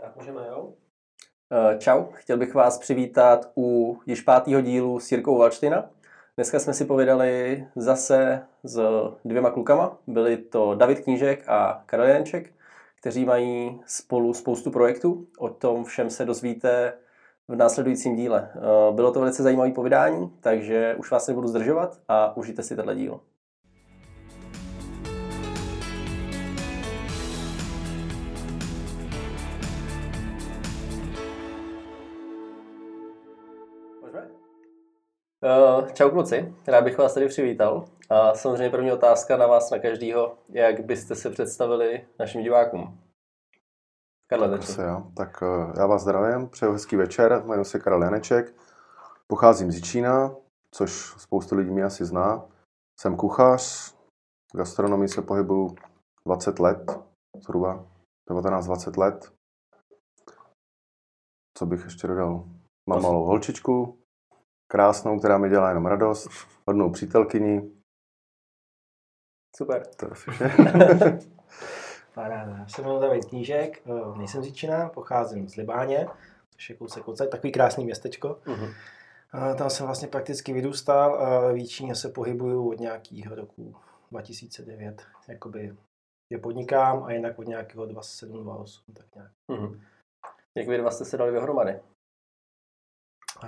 Tak můžeme, jo? Eh, Čau, chtěl bych vás přivítat u již pátého dílu s Jirkou Valština. Dneska jsme si povědali zase s dvěma klukama. Byli to David Knížek a Karel Janček, kteří mají spolu spoustu projektů. O tom všem se dozvíte v následujícím díle. Eh, Bylo to velice zajímavé povídání, takže už vás nebudu zdržovat a užijte si tenhle díl. Uh, čau kluci, rád bych vás tady přivítal. A samozřejmě první otázka na vás, na každýho, jak byste se představili našim divákům. Karle, začni. Se, jo. Tak eh, já vás zdravím, přeju hezký večer, jmenuji se Karel Janeček, pocházím z Jičína, což spoustu lidí mě asi zná. Jsem kuchař, v gastronomii se pohybuju 20 let, zhruba 19-20 let. Co bych ještě dodal? Mám malou holčičku, krásnou, která mi dělá jenom radost, hodnou přítelkyni, Super. to je asi vše. Paráda. Já se jmenuji David Knížek, eh, nejsem z Jičína, pocházím z Libáně, což je kousek odsaď, takový krásný městečko. Mhm. A Tam jsem vlastně prakticky vyrůstal a v Jičíně se pohybuju od nějakého roku 2009. Jakoby je podnikám a jinak od nějakého 27, 28, tak nějak. Mhm. Jak vy dva jste se dali dohromady?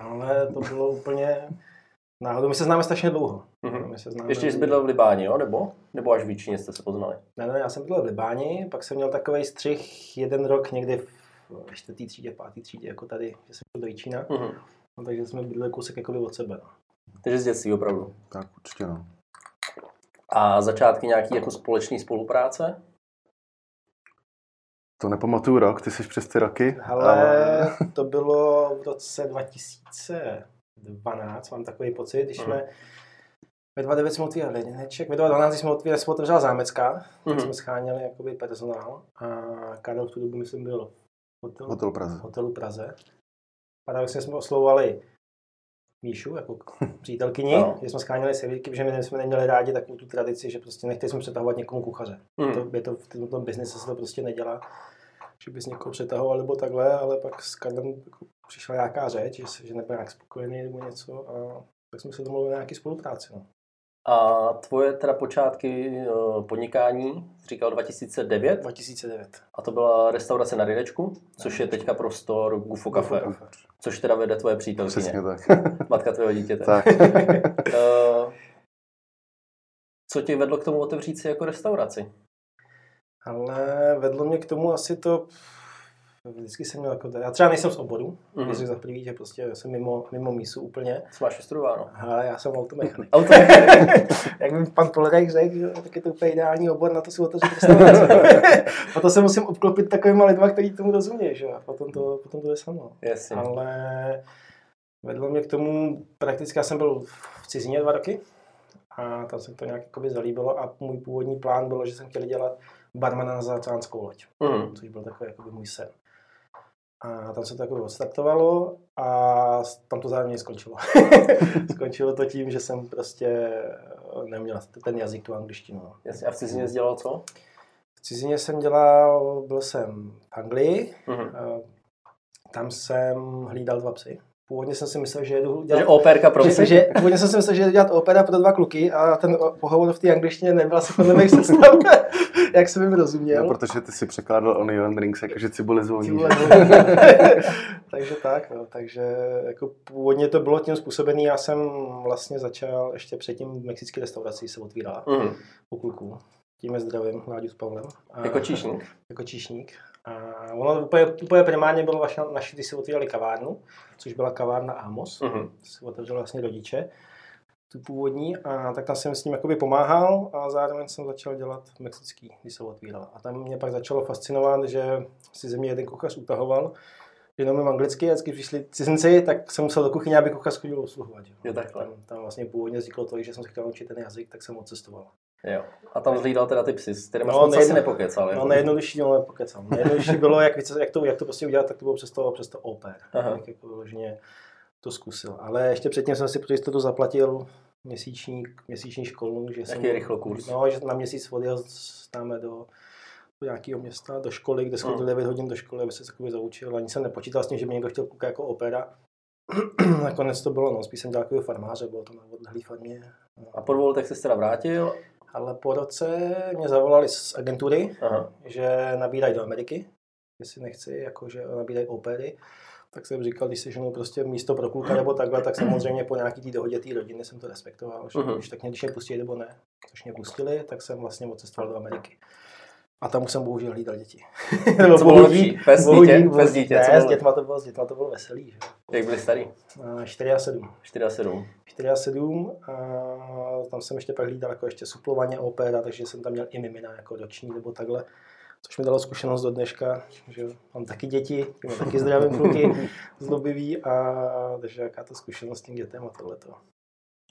Ale to bylo úplně náhodou. My se známe strašně dlouho. Mhm. My se známe Ještě jsi bydlel v Libáně, jo? Nebo? Nebo až v Víčíně jste se poznali? Ne, ne, já jsem bydlel v Libáni, pak jsem měl takový střih jeden rok někdy v ve čtvrtý třídě, v pátý třídě, jako tady, že jsem byl do Jičína. Mhm. No, takže jsme bydleli kousek jakoby od sebe. No. Takže z dětství opravdu. tak určitě no. A začátky nějaký jako společné spolupráce? To nepamatuju rok, ty jsi přes ty roky. Ale to bylo v roce 2012, mám takový pocit, když Mhm. jsme ve 29 jsme otvírali jedineček, ve 12 jsme otvírali, jsme otevřela zámecká, tak Mhm. jsme scháněli jakoby personál a Karel v tu dobu, myslím, byl v hotelu, Hotel Praze. hotelu Praze. Paradoxně jsme oslovovali Míšu jako přítelkyni, No. že jsme scháněli servítky, protože my jsme neměli rádi takovou tu tradici, že prostě nechtěli jsme přetahovat někomu kuchaře. Mhm. To, je to, v tomto biznise se to prostě nedělá, že bys někoho přetahoval nebo takhle, ale pak s Karlem jako přišla nějaká řeč, že, že nebyl nějak spokojený nebo něco a tak jsme se domluvili na nějaký spolupráci. No. A tvoje teda počátky eh, podnikání, říkal 2009, 2009. a to byla restaurace na Rydečku, což je teďka prostor Gufo Cafe, což teda vede tvoje přítelkyně, Přesně tak. matka tvého dítěte. tak. Eh, Co tě vedlo k tomu otevřít si jako restauraci? Ale vedlo mě k tomu asi to, vždycky jsem měl jako, já třeba nejsem z oboru, Mhm. mm-hmm. za prvý, že prostě jsem mimo, mimo mísu úplně, Co máš vystudováno? ale já jsem automechanik. Auto. Jak mi pan Poledek řekl, že tak je to úplně ideální obor na to si otevřít restauraci. Proto se musím obklopit takovýma lidma, kteří tomu rozumějí, že a potom to, potom to je samo. Jasně. Ale vedlo mě k tomu, prakticky já jsem byl v cizině dva roky a tam se to nějak jakoby zalíbilo a můj původní plán bylo, že jsem chtěl dělat barmana na Zácánskou loď, Mhm. což byl takový jakoby můj sen. A tam se to jako odstartovalo a tam to zároveň skončilo. skončilo to tím, že jsem prostě neměl ten jazyk, tu angličtinu. no. Jasně. A v cizině jsi dělal co? V cizině jsem dělal, byl jsem v Anglii, Mhm. a tam jsem hlídal dva psy. Původně jsem si myslel, že jedu dělat... operka pro Že, psy. že, původně jsem si myslel, že jedu dělat opera pro dva kluky a ten pohovor v té angličtině nebyl asi podle mých představ, jak jsem jim rozuměl. No, protože ty si překládal onion rings, jakože cibuli zvoní. Ty že? no. takže tak, no. takže jako původně to bylo tím způsobený, já jsem vlastně začal ještě předtím v mexické restauraci se otvírala Mhm. u kluků. Tím je zdravím, Láďu s Pavlem. A, Jako číšník. Jako číšník. A ono úplně, úplně primárně bylo vlastně naši, když si otvírali kavárnu, což byla kavárna Amos, Mhm. si otevřel vlastně rodiče, tu původní, a tak tam jsem s ním jakoby pomáhal a zároveň jsem začal dělat mexický, když se otvírala. A tam mě pak začalo fascinovat, že si ze mě jeden kuchař utahoval, jenom jim anglicky, a vždycky přišli cizinci, tak jsem musel do kuchyně, aby kuchař chodil obsluhovat. že? Jo, takhle. Tam, tam vlastně původně vzniklo to, že jsem se chtěl naučit ten jazyk, tak jsem odcestoval. Jo. A tam zhlídal teda ty psy, s kterými No, no, moc asi nepokecal. No jako. nejjednodušší, no nepokecám. Nejjednodušší bylo, jak, jak, to, jak to prostě udělat, tak to bylo přes to, přes to oper. Aha. Jak jako vyloženě to zkusil. Ale ještě předtím jsem si pro jistotu zaplatil měsíční, měsíční školu. Že Jaký jsem, rychlokurs? No, že na měsíc odjel námi do, do nějakého města, do školy, kde schodil Mm. 9 hodin do školy, aby se takový zaučil. Ani jsem nepočítal s tím, že by někdo chtěl koukat jako opera. Nakonec to bylo, no, spíš jsem dělal takového farmáře, bylo to na odlehlé farmě. A po dvou letech se teda vrátil. Ale po roce mě zavolali z agentury, Aha. že nabírají do Ameriky, jestli nechci, jakože nabírají opery. Tak jsem říkal, když se ženou prostě místo pro kluka nebo takhle, tak samozřejmě po nějaký té dohodě té rodiny jsem to respektoval, že Mhm. když tak mě, když mě pustí nebo ne. Což mě pustili, tak jsem vlastně odcestoval do Ameriky. A tam už jsem bohužel hlídal děti. Nebo Co bylo lepší? Pes, bohu dítě? Pes, dítě, Ne, s dětma to bylo, s dětma to bylo veselý. Že? Jak byli starý? A 4 a 7. 4 a 7. 4 a 7 a tam jsem ještě pak hlídal jako ještě suplovaně opera, takže jsem tam měl i mimina jako roční nebo takhle. Což mi dalo zkušenost do dneška, že mám taky děti, mám taky zdravé kluky, zlobivý a takže jaká to zkušenost s tím dětem a tohleto.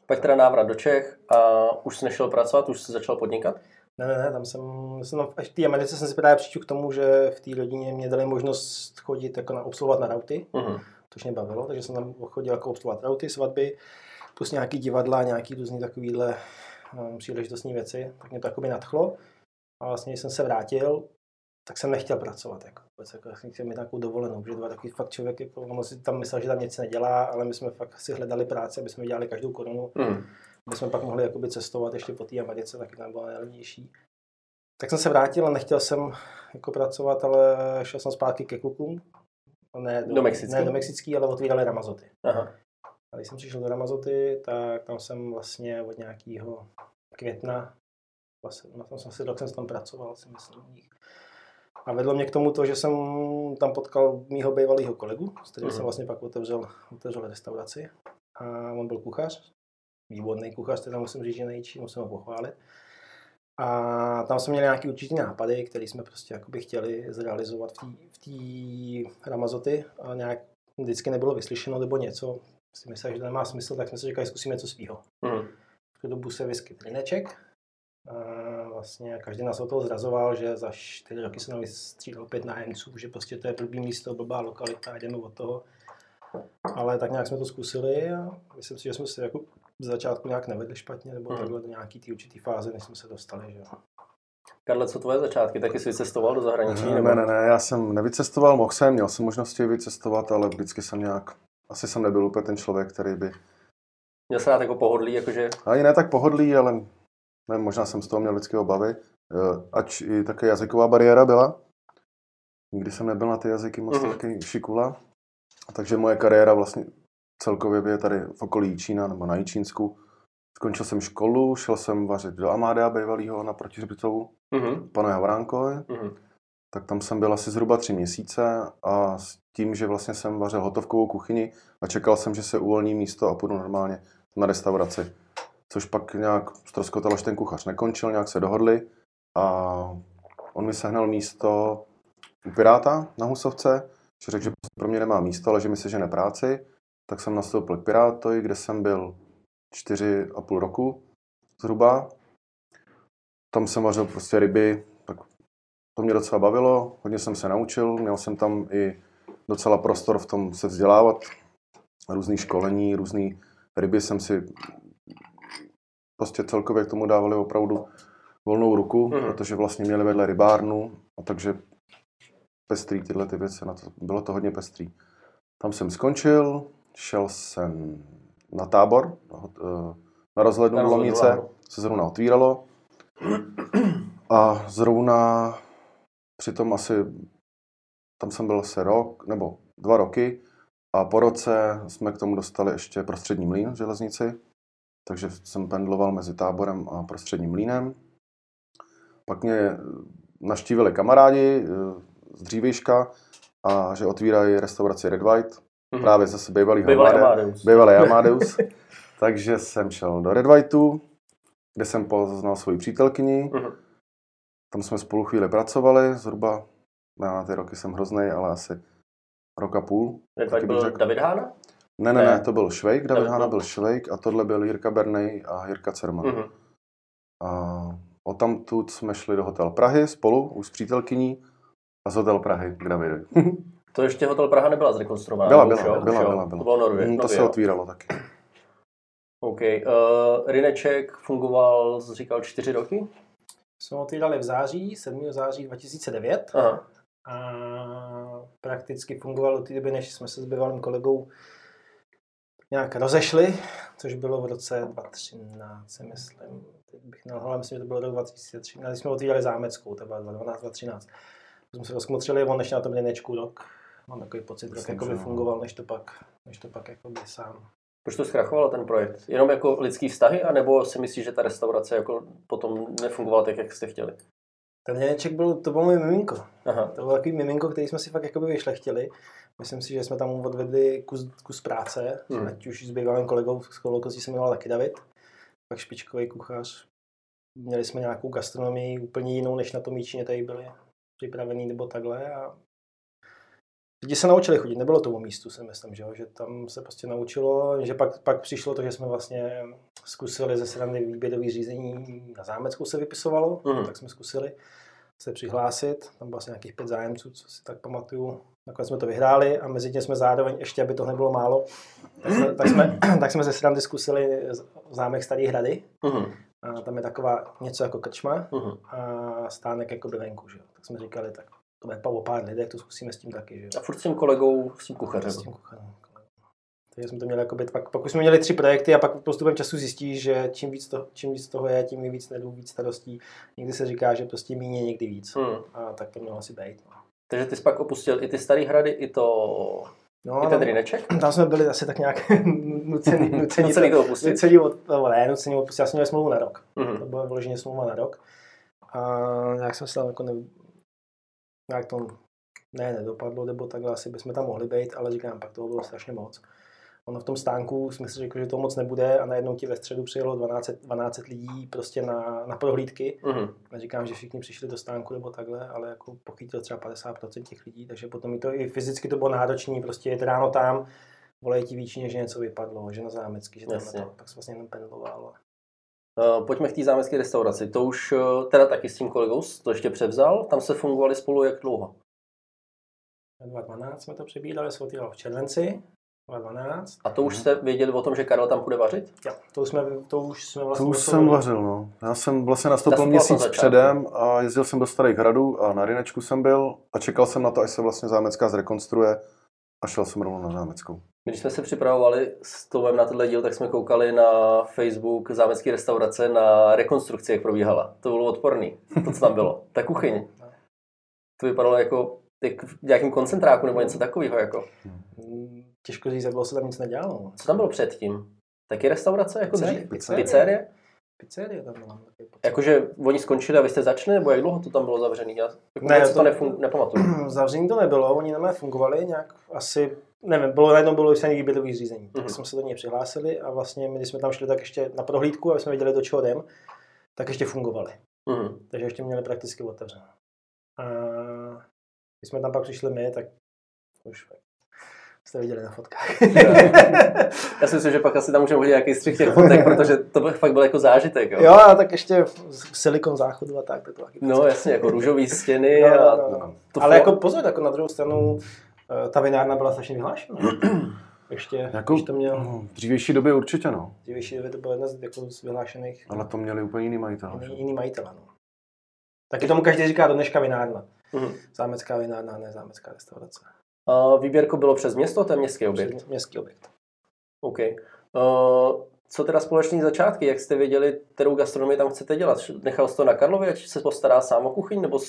Pak teda návrat do Čech a už jsi nešel pracovat, už jsi začal podnikat? Ne, ne, ne, tam jsem, jsem tam, až v té Americe jsem si právě přišel k tomu, že v té rodině mě dali možnost chodit jako na obsluhovat na rauty, Mhm. což mě bavilo, takže jsem tam chodil jako obsluhovat rauty, svatby, plus nějaký divadla, nějaký různý takovýhle um, příležitostní věci, tak mě to jakoby nadchlo. A vlastně, když jsem se vrátil, tak jsem nechtěl pracovat. Jako, vůbec, jako, jsem chtěl mít nějakou dovolenou, protože to byl takový fakt člověk, jako, on si tam myslel, že tam nic nedělá, ale my jsme fakt si hledali práci, aby jsme dělali každou korunu, Mhm. aby jsme pak mohli jakoby cestovat ještě po té Americe, taky tam byla nejlevnější. Tak jsem se vrátil a nechtěl jsem jako pracovat, ale šel jsem zpátky ke klukům. Ne Do mexický? Ne do mexický, ale otvírali Ramazoty. Aha. A když jsem přišel do Ramazoty, tak tam jsem vlastně od nějakého května, vlastně, na tom jsem asi rok jsem tam pracoval, si myslím. A vedlo mě k tomu to, že jsem tam potkal mýho bývalého kolegu, s kterým Mhm. jsem vlastně pak otevřel, otevřel restauraci. A on byl kuchař, výborný kuchař, teda musím říct, že nejčí, musím ho pochválit. A tam jsme měli nějaké určitě nápady, které jsme prostě jakoby chtěli zrealizovat v té Ramazoty a nějak vždycky nebylo vyslyšeno nebo něco. Si myslel, že to nemá smysl, tak jsme si říkali, zkusíme něco svýho. Mhm. V tu dobu se vyskytl Rineček. A vlastně každý nás o toho zrazoval, že za čtyři roky se nám vystřídalo pět nájemců, že prostě to je blbý místo, blbá lokalita, jdeme od toho. Ale tak nějak jsme to zkusili a myslím si, že jsme se jako z začátku nějak nevedli špatně, nebo Mhm. takhle do nějaký té určitý fáze, než jsme se dostali. Že? jo. Karle, co tvoje začátky? Taky jsi vycestoval do zahraničí? Ne, nebo? ne, ne, ne, já jsem nevycestoval, mohl jsem, měl jsem možnosti vycestovat, ale vždycky jsem nějak, asi jsem nebyl úplně ten člověk, který by, Měl se rád jako pohodlí, jakože... ani ne tak pohodlý, ale nevím, možná jsem z toho měl vždycky obavy, Eh, ač i také jazyková bariéra byla. Nikdy jsem nebyl na ty jazyky moc Mhm. taky šikula, takže moje kariéra vlastně celkově je tady v okolí Čína nebo na Jičínsku. Skončil jsem školu, šel jsem vařit do Amádea bývalého na Protihřbitovu, Mhm. panu Havránkové, Mhm. tak tam jsem byl asi zhruba tři měsíce a s tím, že vlastně jsem vařil hotovkovou kuchyni a čekal jsem, že se uvolní místo a půjdu normálně na restauraci. Což pak nějak ztroskotalo, že ten kuchař nekončil, nějak se dohodli. A on mi sehnal místo u Piráta na Husovce, že řekl, že pro mě nemá místo, ale že mi sežene práci, tak jsem nastoupil k Pirátovi, kde jsem byl čtyři a půl roku zhruba. Tam jsem vařil prostě ryby, tak to mě docela bavilo, hodně jsem se naučil, měl jsem tam i docela prostor v tom se vzdělávat, různý školení, různý ryby jsem si prostě celkově k tomu dávali opravdu volnou ruku, Mhm. protože vlastně měli vedle rybárnu, a takže pestrý tyhle ty věci, na to, bylo to hodně pestrý. Tam jsem skončil, šel jsem na tábor, na, eh, rozhlednu Na Lomnice, se zrovna otvíralo. A zrovna přitom asi, tam jsem byl asi rok, nebo dva roky, a po roce jsme k tomu dostali ještě prostřední mlín v železnici, takže jsem pendloval mezi táborem a prostředním mlínem. Pak mě naštívili kamarádi eh, z dřívějška a že otvírají restauraci Red White, Mhm. právě zase bývalý Bývalý Amadeus. bývalý Amadeus. takže jsem šel do Red Whiteu, kde jsem poznal svoji přítelkyni. Mhm. Tam jsme spolu chvíli pracovali, zhruba, já na ty roky jsem hrozný, ale asi rok a půl. Red White byl řekl. David Hána? Ne, ne, Ne. to byl Švejk, David Hána byl- Švejk a tohle byl Jirka Bernej a Jirka Cerman. Mhm. A o tamtud jsme šli do Hotel Prahy spolu, už s přítelkyní a z Hotel Prahy k Davidovi. To ještě Hotel Praha nebyla zrekonstruovaná. Byla, byla, byla, Už jo? byla, byla. To bylo nově. Mm, to nově, se jo. otvíralo taky. OK. Uh, Rineček fungoval, jsi říkal, čtyři roky? Jsme otvírali v září, 7. září 2009 Aha. a prakticky fungovalo do té doby, než jsme se s bývalým kolegou nějak rozešli, což bylo v roce 2013, si myslím. Teď bych nelhal, myslím, že to bylo rok 2013, když jsme otvírali zámeckou, to bylo 2012, 2013. To jsme se rozkmotřili, on ještě na tom linečku rok. Mám takový pocit, jakoby že jo. fungoval, než to pak, než to pak jakoby sám. Proč to zkrachovalo ten projekt? Jenom jako lidský vztahy, anebo si myslíš, že ta restaurace jako potom nefungovala tak, jak jste chtěli? Ten lineček byl, to bylo můj miminko. Aha. To bylo takový miminko, který jsme si fakt jakoby vyšlechtili. Myslím si, že jsme tam odvedli kus, kus práce, Hmm. ať už s bývalým kolegou, kolegou, který se jmenoval taky David, pak špičkový kuchař. Měli jsme nějakou gastronomii úplně jinou, než na tom Jíčině tady byli připravený nebo takhle. A lidi se naučili chodit, nebylo to o místu, si myslím, že, jo? že tam se prostě naučilo, že pak, pak přišlo to, že jsme vlastně zkusili ze srandy výběrový řízení na Zámecku se vypisovalo, Mhm. tak jsme zkusili se přihlásit. Tam bylo asi nějakých pět zájemců, co si tak pamatuju. Nakonec jsme to vyhráli a mezi tím jsme zároveň, ještě aby to nebylo málo, tak jsme, tak jsme, tak jsme ze srandy zkusili zámek Starý hrady. Mhm. A tam je taková něco jako krčma Mhm. a stánek jako venku. Že? Tak jsme říkali, tak to bude o pár lidech, to zkusíme s tím taky. Že? A furt s tím kolegou, s tím kuchařem. S tím kuchařem. Takže jsme to měli jako být, pak, pak už jsme měli tři projekty a pak postupem času zjistíš, že čím víc, to, čím víc toho je, tím víc nedů, víc starostí. Někdy se říká, že prostě méně, někdy víc. Hmm. A tak to mělo asi být. No. Takže ty jsi pak opustil i ty staré hrady, i to, No, i ten ryneček? tam jsme byli asi tak nějak nucený, nucený, Nucený to opustit? nucený od, no, ne, nucený opustit. Já jsem měl smlouvu na rok. To Mhm. byla vyloženě smlouva na rok. A nějak jsem se tam jako ne, nějak to ne, nedopadlo, nebo takhle asi bychom tam mohli být, ale říkám, pak toho bylo strašně moc. Ono v tom stánku jsme si řekli, že to moc nebude a najednou ti ve středu přijelo 12, 12 lidí prostě na, na prohlídky. Mhm. Neříkám, že všichni přišli do stánku nebo takhle, ale jako pochytil třeba 50% těch lidí, takže potom i to i fyzicky to bylo náročné, prostě jet ráno tam, volají ti víčně, že něco vypadlo, že na zámecky, že tam to, tak se vlastně jenom pendloval. Uh, pojďme k té zámecké restauraci. To už uh, teda taky s tím kolegou to ještě převzal. Tam se fungovali spolu jak dlouho? 2012 jsme to přebírali, se otvíralo v červenci, 2012. A to už jste věděli o tom, že Karel tam bude vařit? Jo, to už jsme, to už jsme vlastně... To už jsem vařil, no. Já jsem vlastně nastoupil měsíc vlastně předem a jezdil jsem do Starých hradů a na Rynečku jsem byl a čekal jsem na to, až se vlastně Zámecká zrekonstruuje a šel jsem rovnou na Zámeckou. Když jsme se připravovali s Tomem na tenhle díl, tak jsme koukali na Facebook zámecké restaurace na rekonstrukci, jak probíhala. To bylo odporný, to, co tam bylo. Ta kuchyň. To vypadalo jako jak v nějakém koncentráku nebo něco takového. Jako. Těžko říct, jak dlouho se tam nic nedělalo. Co tam bylo předtím? Taky restaurace jako dřív? pizzerie. Pizzerie? Tam byla. Jakože oni skončili a vy jste začali, nebo jak dlouho to tam bylo zavřený? Já jako Ne, to, to to- nefun- nepamatuju. Zavření to nebylo, oni na mě fungovali nějak asi, nevím, bylo najednou bylo už výběrový řízení. Tak Mhm. jsme se do něj přihlásili a vlastně my, když jsme tam šli tak ještě na prohlídku, aby jsme věděli, do čeho jdem, tak ještě fungovali. Mhm. Takže ještě měli prakticky otevřeno. A když jsme tam pak přišli my, tak už jste viděli na fotkách. Já si myslím, že pak asi tam můžeme hodit nějaký střih těch fotek, protože to by fakt byl jako zážitek. Jo? jo, a tak ještě silikon záchodu a tak. To bylo taky No jasně, jako růžový stěny No, a no, no. to Ale fo- jako pozor, jako na druhou stranu, eh, ta vinárna byla strašně vyhlášená. Ještě, Jako, když to měl no, v dřívější době určitě, no. v dřívější době, to byla jedna z, jako z vyhlášených Ale to měli úplně jiný majitel. jiný, jiný majitel. No. Taky tomu každý říká do dneška vinárna. Mhm. Zámecká vinárna, ne zámecká restaurace. Výběrko bylo přes město, to je městský objekt. Měst- Městský objekt. OK. Uh, co teda společní začátky? Jak jste věděli, kterou gastronomii tam chcete dělat? Nechal jsi to na Karlově, ať se postará sám o kuchyň, nebo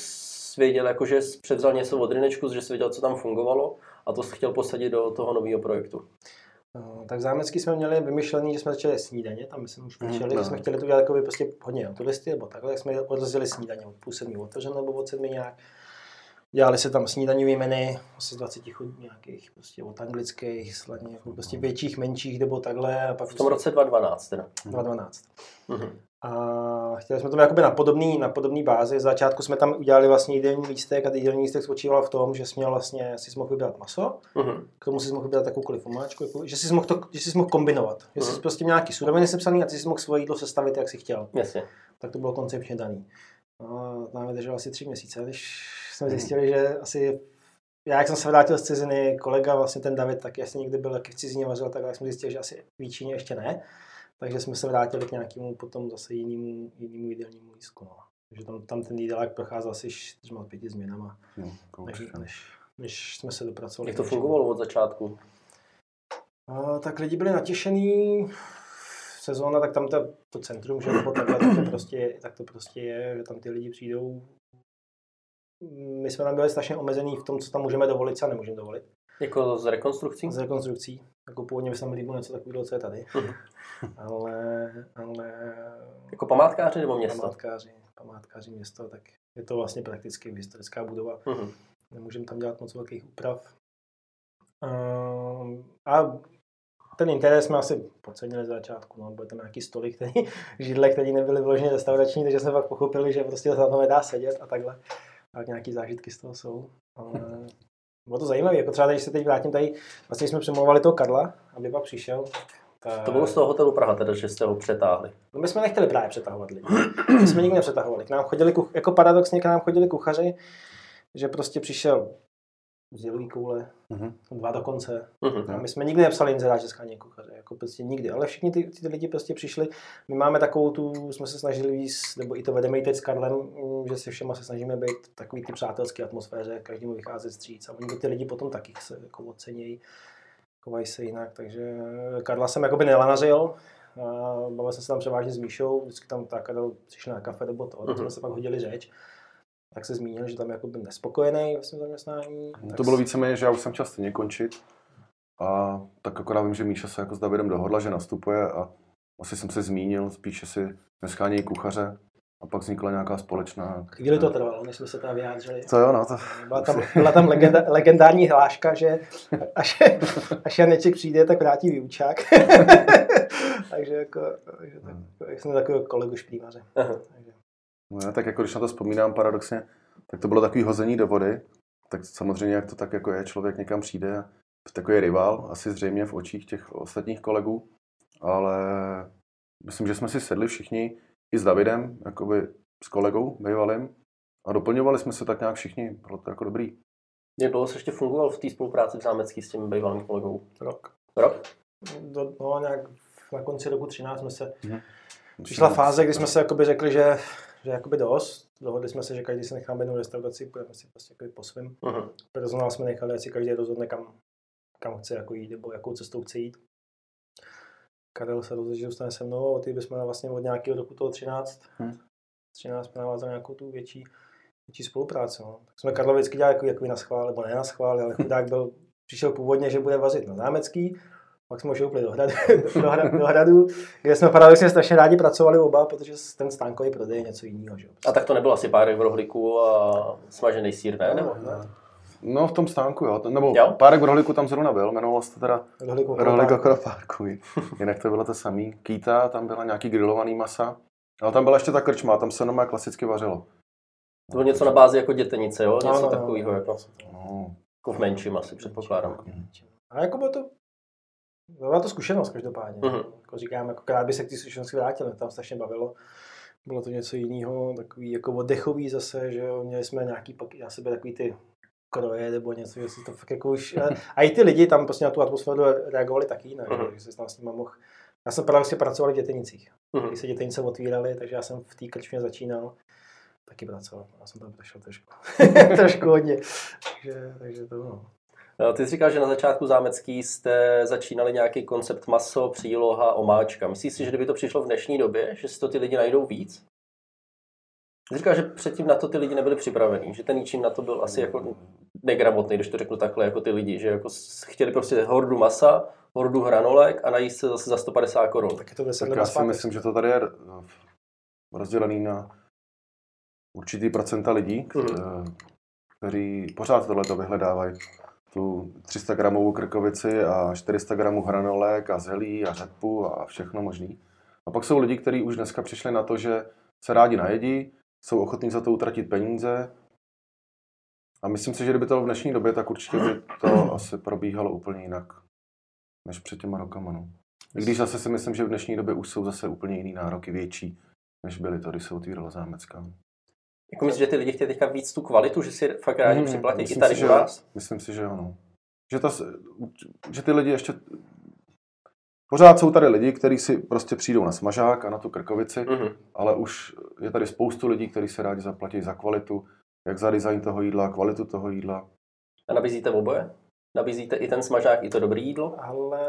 věděl, jako, že jsi převzal něco od Rynečku, že jsi věděl, co tam fungovalo a to jsi chtěl posadit do toho nového projektu? No, tak zámecký jsme měli vymyšlený, že jsme začali snídaně, tam jsme už Mhm, přišli, no. že jsme chtěli to dělat jako prostě hodně na turisty, nebo takhle, tak jsme odrazili snídaně od půl sedmi otevřeno, nebo od sedmi nějak. Dělali se tam snídaňové menu, asi z 20 chudí nějakých, prostě od anglických, slaně, jako prostě větších, menších, nebo takhle. A pak V tom roce 2012 teda. 2012. Mhm. A chtěli jsme to mít jakoby na podobný, na podobný bázi. Z začátku jsme tam udělali vlastně jídelní lístek a jídelní lístek spočíval v tom, že jsi měl vlastně, si mohl vybrat maso, Mhm. k tomu si mohl vybrat jakoukoliv omáčku, jako, že jsi mohl, to, že jsi mohl kombinovat. Že jsi Mhm. prostě měl nějaký suroviny sepsaný a ty jsi mohl svoje jídlo sestavit, jak jsi chtěl. Jasně. Tak to bylo koncepčně daný. No, nám vydrželo asi tři měsíce, když jsme Mhm. zjistili, že asi já, jak jsem se vrátil z ciziny, kolega, vlastně ten David, tak asi někdy byl taky v cizině vařil, tak jak jsme zjistili, že asi v Číně ještě ne. Takže jsme se vrátili k nějakému potom zase jinému, jinému jídelnímu lístku. No. Takže tam, tam ten jídelák procházel asi čtyřma pěti změnama, No, než, než, než jsme se dopracovali. Jak to fungovalo od začátku? A, tak lidi byli natěšený, sezóna, tak tam to, to centrum, že nebo takhle, tak to, prostě, tak to prostě je, že tam ty lidi přijdou. My jsme tam byli strašně omezený v tom, co tam můžeme dovolit, co nemůžeme dovolit. Jako z rekonstrukcí? Z rekonstrukcí. Jako původně by se tam líbilo něco takového, co je tady. Mhm. ale, ale Jako památkáři nebo město? památkáři, památkáři město, tak je to vlastně prakticky historická budova. Mhm. Nemůžeme tam dělat moc velkých úprav. Ehm, A ten interes jsme asi podcenili z začátku. No. Byly tam nějaký stoly, který, židle, které nebyly vyloženě restaurační, takže jsme pak pochopili, že prostě to tam nedá sedět a takhle. Tak nějaký zážitky z toho jsou. Ale bylo to zajímavé. Jako třeba, když se teď vrátím tady, vlastně jsme přemlouvali toho Karla, aby pak přišel. Tak... To bylo z toho hotelu Praha, teda, že jste ho přetáhli. No my jsme nechtěli právě přetahovat lidi. My jsme nikdy nepřetahovali. K nám chodili, jako paradoxně k nám chodili kuchaři, že prostě přišel z koule, Mhm. dva dokonce. Mhm. A my jsme nikdy nepsali inzerát, že skáně kuchaře, jako prostě nikdy. Ale všichni ty, ty lidi prostě přišli. My máme takovou tu, jsme se snažili víc, nebo i to vedeme i teď s Karlem, mm, že se všema se snažíme být v takový ty přátelské atmosféře, každému vycházet stříc. A oni to ty lidi potom taky se jako ocenějí, chovají se jinak. Takže Karla jsem jakoby nelanařil, a bavil jsem se tam převážně s Míšou, vždycky tam ta Karel přišel na kafe nebo to, tak Mhm. jsme se pak hodili řeč. Tak se zmínil, že tam jako byl nespokojený ve svém zaměstnání. No to bylo víceméně, že já už jsem chtěl stejně končit. A tak akorát vím, že Míša se jako s Davidem dohodla, že nastupuje a asi jsem se zmínil, spíše si neskánějí kuchaře a pak vznikla nějaká společná... Chvíli to trvalo, než jsme se tam vyjádřili. To jo, no, to... Byla tam, byla tam legenda, legendární hláška, že až, až Janeček přijde, tak vrátí výučák. takže jako, takže tak, jak jsem takový kolegu. Aha. Takže, No, já tak jako když na to vzpomínám paradoxně, tak to bylo takový hození do vody. Tak samozřejmě, jak to tak jako je, člověk někam přijde, a takový rival, asi zřejmě v očích těch ostatních kolegů, ale myslím, že jsme si sedli všichni i s Davidem, jakoby s kolegou bývalým, a doplňovali jsme se tak nějak všichni, bylo to jako dobrý. Jak dlouho jsi ještě fungoval v té spolupráci v Zámecký s tím bývalým kolegou? rok. Rok? Do, no, nějak na konci roku 13 jsme se, Mhm. přišla fáze, kdy jsme se jakoby řekli, že, že jakoby dost. Dohodli jsme se, že každý se necháme jednu restauraci, budeme si prostě po svém. Mhm. Personál jsme nechali, ať si každý rozhodne, kam, kam chce jako jít, nebo jakou cestou chce jít. Karel se rozhodl, že zůstane se mnou a té bychom vlastně od nějakého roku toho 13, Hm. 13 jsme navázali nějakou tu větší, větší spolupráci. No. Tak jsme Karla vždycky dělali jako, jako na schvál, nebo ne na schvál, ale chudák byl, přišel původně, že bude vařit na zámecký, pak jsme ho šoupli do hradu, do, hradu, do hradu, kde jsme paradoxně strašně rádi pracovali oba, protože ten stánkový prodej je něco jiného. Že? jo. A tak to nebylo asi párek v rohlíku a smažený sír, ne? Nebo? ne. No v tom stánku, jo. Nebo Jo? párek v rohlíku tam zrovna byl, jmenovalo se to teda Rohlík okolo rohlík párku. Jinak to bylo to samý. Kýta, tam byla nějaký grilovaný masa. Ale tam byla ještě ta krčma, tam se normálně klasicky vařilo. To bylo něco na bázi jako dětenice, jo? Něco No, no, no. takového, jako, No, jako v menším asi předpokládám. A jako bylo to, byla to zkušenost každopádně. Mhm. Jako říkám, jako krát by se k té zkušenosti vrátil, mě tam strašně bavilo. Bylo to něco jiného, takový jako oddechový zase, že jo, měli jsme nějaký pak na sebe takový ty kroje nebo něco, že to fakt jako už, a i ty lidi tam prostě na tu atmosféru reagovali taky jinak, Mhm. že, se tam s nimi mohl, já jsem právě pracoval v dětenicích, Mhm. když se dětenice otvíraly, takže já jsem v té krčmě začínal, taky pracoval, já jsem tam prošel trošku, trošku hodně, takže, takže to no. No, Ty jsi říkal, že na začátku zámecký jste začínali nějaký koncept maso, příloha, omáčka. Myslíš si, že kdyby to přišlo v dnešní době, že si to ty lidi najdou víc? Ty jsi říkal, že předtím na to ty lidi nebyli připravení, že ten ničím na to byl asi jako negramotný, když to řeknu takhle, jako ty lidi, že jako chtěli prostě hordu masa, hordu hranolek a najíst se zase za 150 korun. Tak je to 10 tak já si zpátky. myslím, že to tady je eh, rozdělený na určitý procenta lidí, eh, kteří pořád tohleto vyhledávají. Tu 300 gramovou krkovici a 400 gramů hranolek a zelí a řepu a všechno možný. A pak jsou lidi, kteří už dneska přišli na to, že se rádi najedí, jsou ochotní za to utratit peníze. A myslím si, že kdyby to bylo v dnešní době, tak určitě by to asi probíhalo úplně jinak, než před těma rokama. No. I když zase si myslím, že v dnešní době už jsou zase úplně jiný nároky větší, než byly to, když se otvírala zámecká. Jako myslím, že ty lidi chtějí teďka víc tu kvalitu, že si fakt rádi Mhm, připlatí i myslím tady si, u vás? Myslím si, že ano. Že, ta, že ty lidi ještě Pořád jsou tady lidi, kteří si prostě přijdou na smažák a na tu krkovici, Mhm. ale už je tady spoustu lidí, kteří se rádi zaplatí za kvalitu, jak za design toho jídla, kvalitu toho jídla. A nabízíte oboje? Nabízíte i ten smažák, i to dobré jídlo? Ale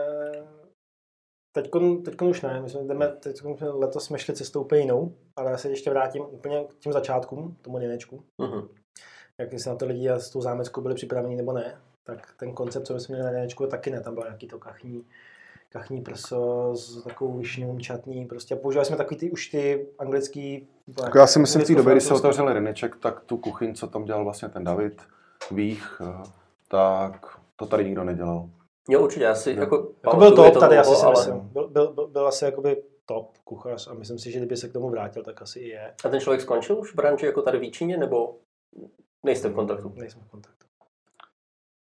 teďkon, teďkon už ne, my jsme, jdeme, jsme- letos jsme šli cestou úplně jinou, ale já se ještě vrátím úplně k těm začátkům, tomu něnečku. Mhm. Jak se na to lidi s tou zámeckou byli připraveni nebo ne, tak ten koncept, co my jsme měli na něnečku, taky ne, tam bylo nějaký to kachní, kachní prso s takovou višňou čatní, prostě používali jsme takový ty už ty anglický... Jako já si myslím, v té době, kdy se otevřel Ryneček, tak tu kuchyň, co tam dělal vlastně ten David Vích, eh, tak to tady nikdo nedělal. Jo, určitě, já si Jo. jako... Jako byl top tady, asi si ale- myslím. Byl, byl, byl, byl asi jakoby top kuchař a myslím si, že kdyby se k tomu vrátil, tak asi i je. A ten člověk skončil už v branži jako tady v Jíčíně, nebo nejste v kontaktu? Nejsme v kontaktu.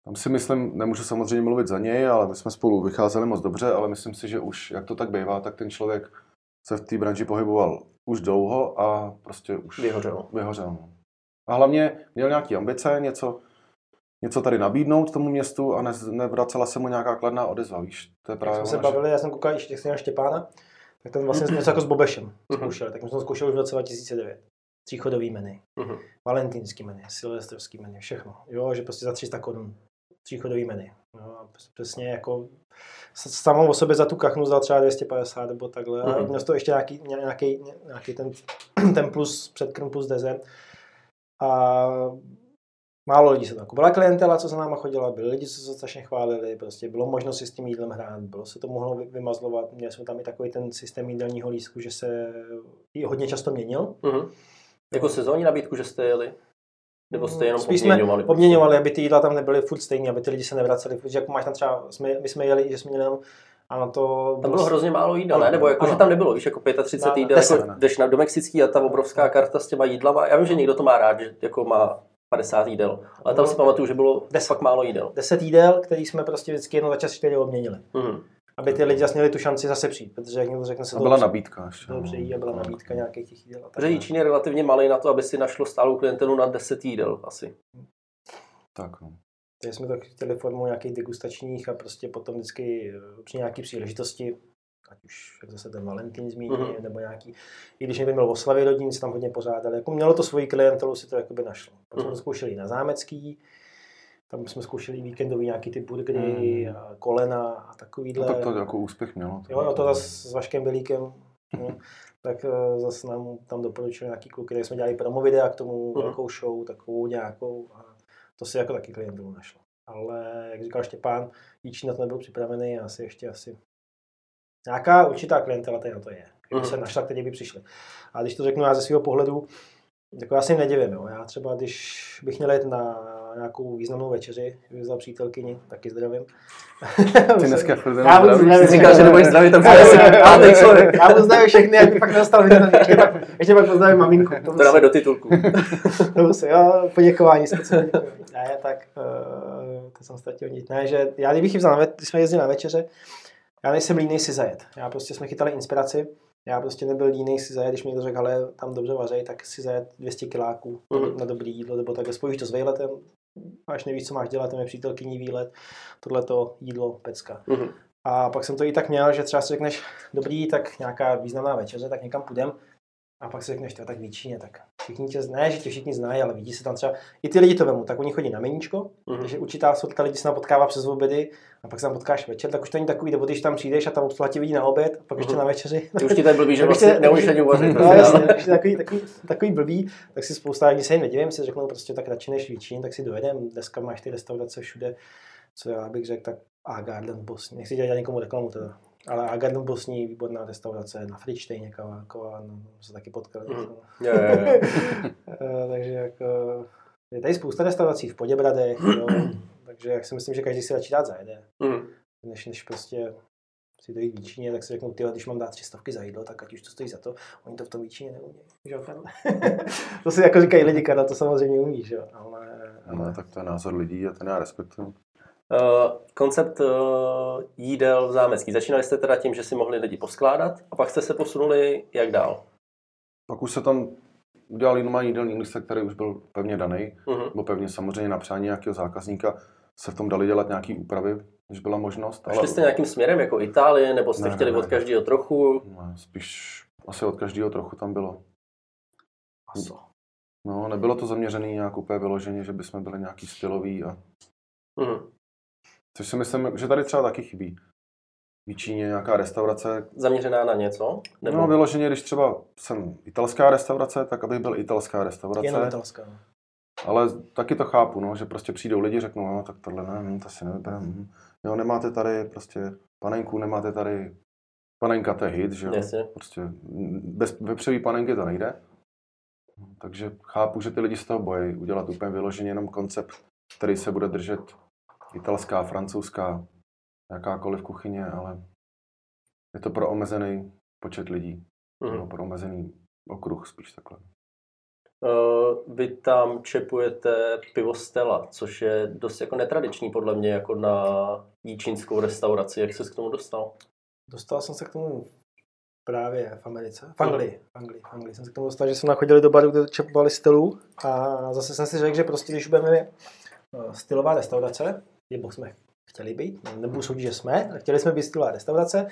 Tam si myslím, nemůžu samozřejmě mluvit za něj, ale my jsme spolu vycházeli moc dobře, ale myslím si, že už, jak to tak bývá, tak ten člověk se v té branži pohyboval už dlouho a prostě už Vyhořel. vyhořel. no. A hlavně měl nějaké ambice, něco, něco tady nabídnout tomu městu a ne, nevracela se mu nějaká kladná odezva, víš? To je Jak právě jsme se bavili, já jsem koukal ještě jak na Štěpána, tak ten vlastně něco jako s Bobešem Mhm. zkoušel. Tak my jsme to zkoušeli už v roce 2009. Tříchodový menu, Mhm. valentýnský menu, silvestrovský menu, všechno. Jo, že prostě za 300 korun tříchodový menu. Jo, a přesně jako samou o sobě za tu kachnu za třeba 250 nebo takhle. A Mhm. měl to ještě nějaký, nějaký, nějaký ten, ten plus, předkrm plus dezert. A málo lidí se tam. Byla klientela, co za náma chodila, byli lidi, co se strašně chválili, prostě bylo možno si s tím jídlem hrát, bylo se to mohlo vy- vymazlovat. Měli jsme tam i takový ten systém jídelního lístku, že se i hodně často měnil. Mhm. Jako sezónní nabídku, že jste jeli? Nebo jste jenom Spíš jsme obměňovali? obměňovali, aby ty jídla tam nebyly furt stejné, aby ty lidi se nevraceli. Protože jako máš tam třeba, jsme, my jsme jeli, že jsme měli jenom, a na to Tam bylo hrozně málo jídla, ne? Nebo jako, Ano. že tam nebylo, víš, jako 35 Na- jídel, jako jdeš na do Mexický a ta obrovská karta s těma jídlama. Já vím, že někdo to má rád, že jako má 50 jídel, ale tam si pamatuju, že bylo Deset. fakt málo jídel. 10 jídel, který jsme prostě vždycky jednou za čas chvíli obměnili. Mhm. Aby ty lidi zase měli tu šanci zase přijít, protože jak někdo řekne se A to byla dobře- nabídka ještě. no. přejí a byla nabídka nějakých těch jídel. a Protože. Jíčín je relativně malý na to, aby si našlo stálou klientelu na 10 jídel asi. Tak, no. Takže jsme to chtěli formou nějakých degustačních a prostě potom vždycky eh, při nějaký příležitosti, ať už jak zase ten Valentín zmínil, Mhm. nebo nějaký, i když někdo měl oslavy rodin, se tam hodně pořádali, jako mělo to svoji klientelu, si to jakoby našlo. Pak jsme Mhm. to zkoušeli na Zámecký, tam jsme zkoušeli víkendový nějaký ty burgery, Mhm. a kolena a takovýhle. No, tak to jako úspěch mělo. Jo, no to zase s Vaškem Belíkem, no, tak eh, zase nám tam doporučili nějaký kluky, kde jsme dělali promo videa k tomu Mhm. velkou show, takovou nějakou a to si jako taky klientů našlo. Ale jak říkal Štěpán, Jíčín na to nebyl připravený a asi ještě asi nějaká určitá klientela tady na to je. Kdyby Mhm. se našla, kteří by přišli. A když to řeknu já ze svého pohledu, jako já si jim nedivím. Jo. Já třeba, když bych měl jít na nějakou významnou večeři, kdybych vzal přítelkyni, taky zdravím. Ty dneska furt Já budu říkal, že nebudeš zdravit, budu- pátý člověk. Já pozdravím všechny, jak bych pak nedostal vidět. Ještě pak, ještě pak pozdravím maminku. To, To dáme do titulku. to musí, jo, poděkování, poděkování. Ne, tak uh, to jsem ztratil nic. Ne, že já kdybych ji vzal, když jsme jezdili na večeře, já nejsem línej si zajet. Já prostě jsme chytali inspiraci, já prostě nebyl línej si zajet, když mi někdo řekl, ale tam dobře vařej, tak si zajet 200 kiláků Mhm. na dobrý jídlo, nebo takhle spojíš to s vejletem, až nevíš, co máš dělat, tam je přítelkyní výlet, tohleto jídlo, pecka. Mhm. A pak jsem to i tak měl, že třeba si řekneš, dobrý, tak nějaká významná večeře, tak někam půjdem. A pak si řekneš, to tak Víčíně, tak všichni tě znají, že tě všichni znají, ale vidí se tam třeba, i ty lidi to vemu, tak oni chodí na meníčko, Mhm. takže určitá sorta lidí se tam potkává přes obědy a pak se tam potkáš večer, tak už to není takový, nebo když tam přijdeš a tam obsluha tě vidí na oběd, a pak ještě Mhm. na večeři. Ty už ti tady blbý, že vlastně neumíš ani uvařit. No jasně, takže takový, takový, takový blbý, tak si spousta lidí se jim nedivím, si řeknou prostě tak radši než Víčín, tak si dojedem, dneska máš ty restaurace všude, co já bych řekl, tak A Garden v Bosni, nechci dělat někomu reklamu teda, ale A Garden v Bosni, výborná restaurace, na Fričtejně kava, no, se taky potkali. No. Jo. Eh, takže jako, je tady spousta restaurací v Poděbradech, jo, takže jak si myslím, že každý si radši dát zajede, Mhm. než, než prostě si dojít Víčíně, tak si řeknu, ty, když mám dát tři stovky za jídlo, tak ať už to stojí za to, oni to v tom Víčíně neumějí. Že? to si jako říkají lidi, Karel, to samozřejmě umíš, jo? ale, No, tak to je názor lidí a ten já respektuju. Uh, koncept uh, jídel v zámecký. Začínali jste teda tím, že si mohli lidi poskládat a pak jste se posunuli jak dál? Pak už se tam udělal normální jídelní lístek, který už byl pevně daný, Mhm. nebo pevně samozřejmě na přání nějakého zákazníka. se v tom dali dělat nějaký úpravy, když byla možnost. A šli jste nějakým směrem jako Itálie, nebo jste Ne, chtěli ne, od ne. každého trochu? Ne, spíš asi od každého trochu tam bylo. Maso. No, nebylo to zaměřené nějak úplně vyloženě, že bychom byli nějaký stylový a Mhm. Což si myslím, že tady třeba taky chybí. V Číně nějaká restaurace, Zaměřená na něco? Nebo... no vyloženě, když třeba jsem italská restaurace, tak abych byl italská restaurace. Jenom italská. Ale taky to chápu, no, že prostě přijdou lidi, řeknou, no, tak tohle ne, hm, to si nevybereme. hm. Jo, nemáte tady prostě panenku, nemáte tady panenka, to je hit, že jo. Jasně. Prostě bez vepřový panenky to nejde. Takže chápu, že ty lidi z toho bojí udělat úplně vyloženě jenom koncept, který se bude držet italská, francouzská, jakákoliv kuchyně, ale je to pro omezený počet lidí, Mhm. nebo pro omezený okruh spíš takhle. Uh, vy tam čepujete pivo Stella, což je dost jako netradiční podle mě jako na jíčínskou restauraci. Jak se k tomu dostal? Dostal jsem se k tomu právě v Americe. V Anglii. V Anglii, v Anglii jsem se k tomu dostal, že jsme nachodili do baru, kde čepovali stylu a zase jsem si řekl, že prostě když budeme eh, stylová restaurace, nebo jsme chtěli být, ne- nebudu soudit, že jsme, ale chtěli jsme být stylová restaurace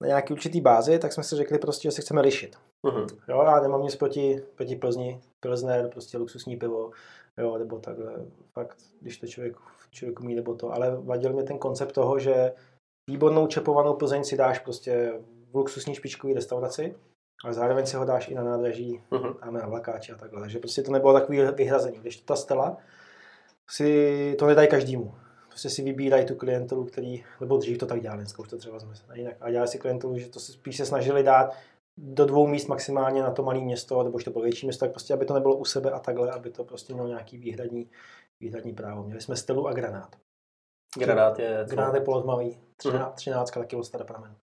na nějaký určitý bázi, tak jsme si řekli prostě, že se chceme lišit. Mhm. Jo, já nemám nic proti, proti Plzni, Pilsner, prostě luxusní pivo, jo, nebo takhle, fakt, když to člověk, člověk umí, nebo to, ale vadil mi ten koncept toho, že výbornou čepovanou Plzeň si dáš prostě v luxusní špičkové restauraci, ale zároveň si ho dáš i na nádraží, Mhm. dáme na vlakáči a takhle, takže prostě to nebylo takový vyhrazení, když ta stela si to nedají každému. Prostě si vybírají tu klientelu, který, nebo dřív to tak dělali, dneska už to třeba se jinak. A dělali si klientelu, že to si spíš se snažili dát do dvou míst maximálně na to malé město, nebo už to bylo větší město, tak prostě, aby to nebylo u sebe a takhle, aby to prostě mělo nějaký výhradní, výhradní právo. Měli jsme stylu a granát. Granát je... co? Granát je polotmavý, Mhm. 13, 13 taky od staré pramen.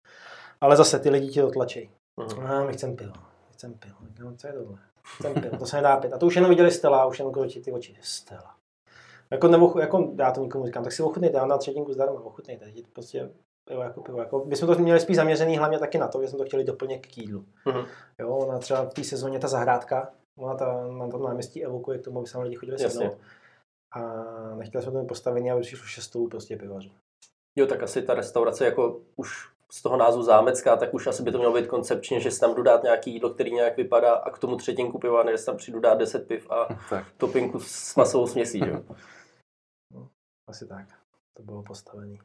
Ale zase ty lidi ti to tlačí. Mhm. No, my chceme pivo, my chceme pivo. No, co je tohle? Chceme pivo, to se nedá pít. A to už jenom viděli Stella, už jenom kročí ty oči. Stella. Jako, nebo, jako, já to nikomu říkám, tak si ochutnejte, já na třetinku zdarma, ochutnejte. Prostě pivo jako pivo. Jako, my jsme to měli spíš zaměřený hlavně taky na to, že jsme to chtěli doplnit k jídlu. Mhm. Jo, ona třeba v té sezóně ta zahrádka, ona ta, na tom náměstí evokuje k tomu, aby se lidi chodili Jasně. sednout. A nechtěli jsme to mít postavený, aby přišlo šest stolů prostě pivařů. Jo, tak asi ta restaurace jako už z toho názvu zámecká, tak už asi by to mělo být koncepčně, že si tam dodát nějaký jídlo, který nějak vypadá a k tomu třetinku piva, než tam přijdu dát 10 piv a Tak. topinku s masovou směsí. Jo. Asi tak. To bylo postavený.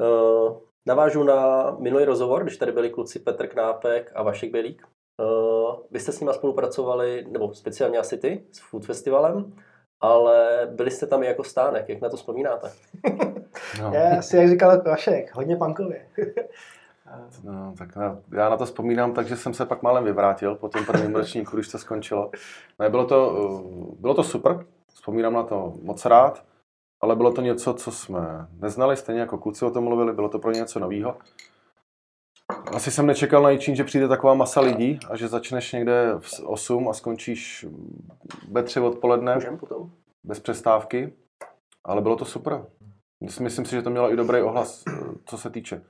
Uh, navážu na minulý rozhovor, když tady byli kluci Petr Knápek a Vašek Bělík. Uh, vy jste s nimi spolupracovali, nebo speciálně asi ty, s Food Festivalem, ale byli jste tam i jako stánek, jak na to vzpomínáte? No. Je, asi jak říkal Vašek, hodně punkově. A No, tak já, já na to vzpomínám, takže jsem se pak málem vyvrátil po tom prvním ročníku, když to skončilo. Ne, bylo, to, uh, bylo to super, vzpomínám na to moc rád, ale bylo to něco, co jsme neznali, stejně jako kluci o tom mluvili, bylo to pro ně něco nového. Asi jsem nečekal na Jičín, že přijde taková masa lidí a že začneš někde v 8 a skončíš ve 3 odpoledne Můžeme potom? bez přestávky, ale bylo to super. Myslím si, že to mělo i dobrý ohlas, co se týče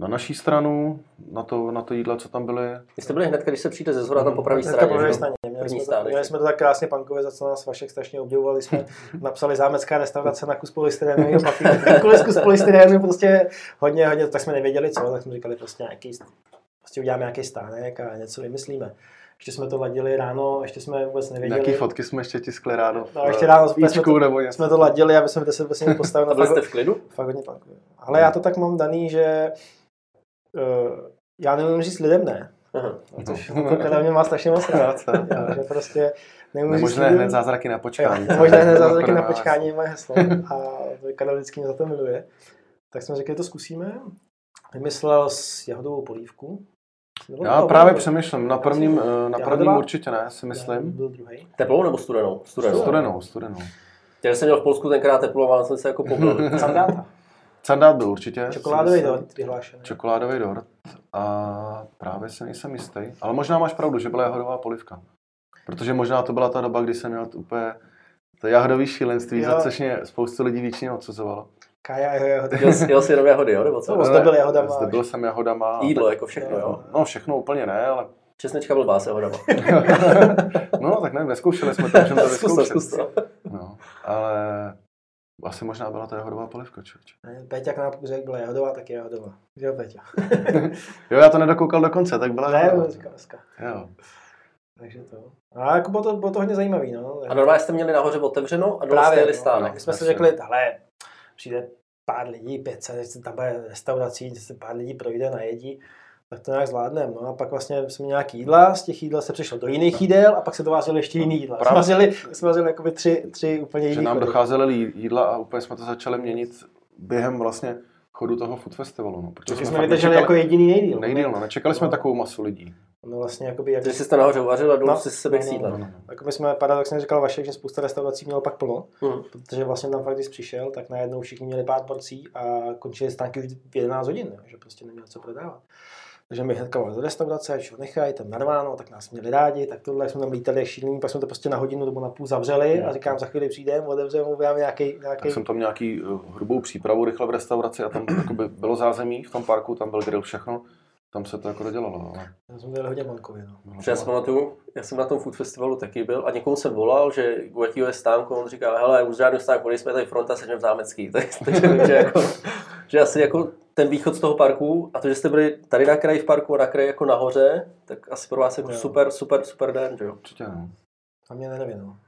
na naší stranu, na to, na to jídla, co tam byly. Vy jste byli hned, když se přijde ze zhora tam po pravé straně. po pravé straně. Měli, jsme to, měli jsme to tak krásně punkové, za co nás Vašek strašně obdivovali. Jsme napsali zámecká restaurace na kus papíru. Kvůli kus polystyrénu prostě hodně, hodně, tak jsme nevěděli co, tak jsme říkali prostě nějaký, prostě uděláme nějaký stánek a něco vymyslíme. Ještě jsme to ladili ráno, ještě jsme vůbec nevěděli. Nějaký fotky jsme ještě tiskli ráno. No, ještě ráno jsme Víčku to- nebo něco. jsme to ladili, aby jsme 10 vlastně postavili A na byli jste v klidu? fakt hodně. Ale já to tak mám daný, že já nemůžu říct lidem ne. Aha. Což to teda mě má strašně moc rád. Že prostě nemůžu říct Nemožné lidem- hned zázraky na počkání. Možná hned zázraky na počkání je moje heslo. A Karel vždycky mě za to miluje. Tak jsme řekli, že to zkusíme. Vymyslel s jahodovou polívku. Nebo Já to- právě přemýšlím, na prvním, eh, na prvním určitě ne, si myslím. Byl druhý. Teplou nebo studenou? Studenou. Studenou, studenou. Já jsem měl v Polsku tenkrát teplou, ale jsem se jako poblil. Sandáta. Sandát byl určitě. Čokoládový dort vyhlášený. Čokoládový dort. A právě si nejsem jistý. Ale možná máš pravdu, že byla jahodová polivka. Protože možná to byla ta doba, kdy jsem měl úplně to jahodový šílenství, Jo. za což mě spoustu lidí většině odsuzovalo. Kaja jeho jehody. Jel, jel si jenom jahody, jo? Nebo co? No, zdobil jahodama. Zdobil jsem jahodama. Jídlo jako všechno, jo? No všechno úplně ne, ale Česnečka byl vás jahodama. no tak nevím, neskoušeli jsme to, můžeme to Zkus to, vyzkoušet. zkus to. No, ale Asi možná byla ta jahodová polivka, člověče. Ne, Péťa k nám řekl, byla jahodová, tak je jahodová. Jo, Péťa? Jo, já to nedokoukal do konce, tak byla ne, jahodová. dneska. Jo. Takže to. A jako bylo to, bylo to hodně zajímavý, no. A normálně jste měli nahoře otevřeno a dole jste jeli stánek. My jsme si řekli, hele, přijde pár lidí, 500, že tam bude restaurací, že se pár lidí projde, najedí, tak to nějak zvládneme. No a pak vlastně jsme nějaký jídla, z těch jídel se přešlo do jiných jídel a pak se dovážely ještě jiný jídla. Jsme Právě. vařili, jsme vařili jakoby tři, tři úplně Že jiný nám chody. docházely jídla a úplně jsme to začali měnit během vlastně chodu toho food festivalu. No, protože Takže jsme fakt vydrželi nečekali- jako jediný nejdíl. nejdíl, no, nečekali jsme No. takovou masu lidí. No vlastně jakoby, jak, Takže jste nahoře uvařil a dolů No, si sebe no, no. No, no, no. jako my jsme, paradoxně říkal Vašek, že spousta restaurací mělo pak plno, Mhm. protože vlastně tam fakt, když přišel, tak najednou všichni měli pár porcí a končili stánky v 11 hodin, že prostě neměli co prodávat. Takže my hnedka volali do restaurace, ho nechají, tam narváno, tak nás měli rádi, tak tohle jsme tam lítali jak šílení, pak jsme to prostě na hodinu nebo na půl zavřeli a říkám, za chvíli přijdeme, otevřeme, uděláme nějaký, nějaký Tak jsem tam nějaký uh, hrubou přípravu rychle v restauraci a tam jakoby bylo zázemí v tom parku, tam byl grill, všechno. Tam se to jako dodělalo, ale Já jsme byli hodně bankově, no. já to- si pamatuju, já jsem na tom food festivalu taky byl a někomu jsem volal, že u jakého je stánku, on říká, hele, už žádný stánku, nejsme tady fronta, jsme v Zámecký. Tak, takže vím, že, jako, že asi jako ten východ z toho parku a to, že jste byli tady na kraji v parku a na kraji jako nahoře, tak asi pro vás jako Jo. super, super, super den, že jo? Určitě, no. A mě nevím, no.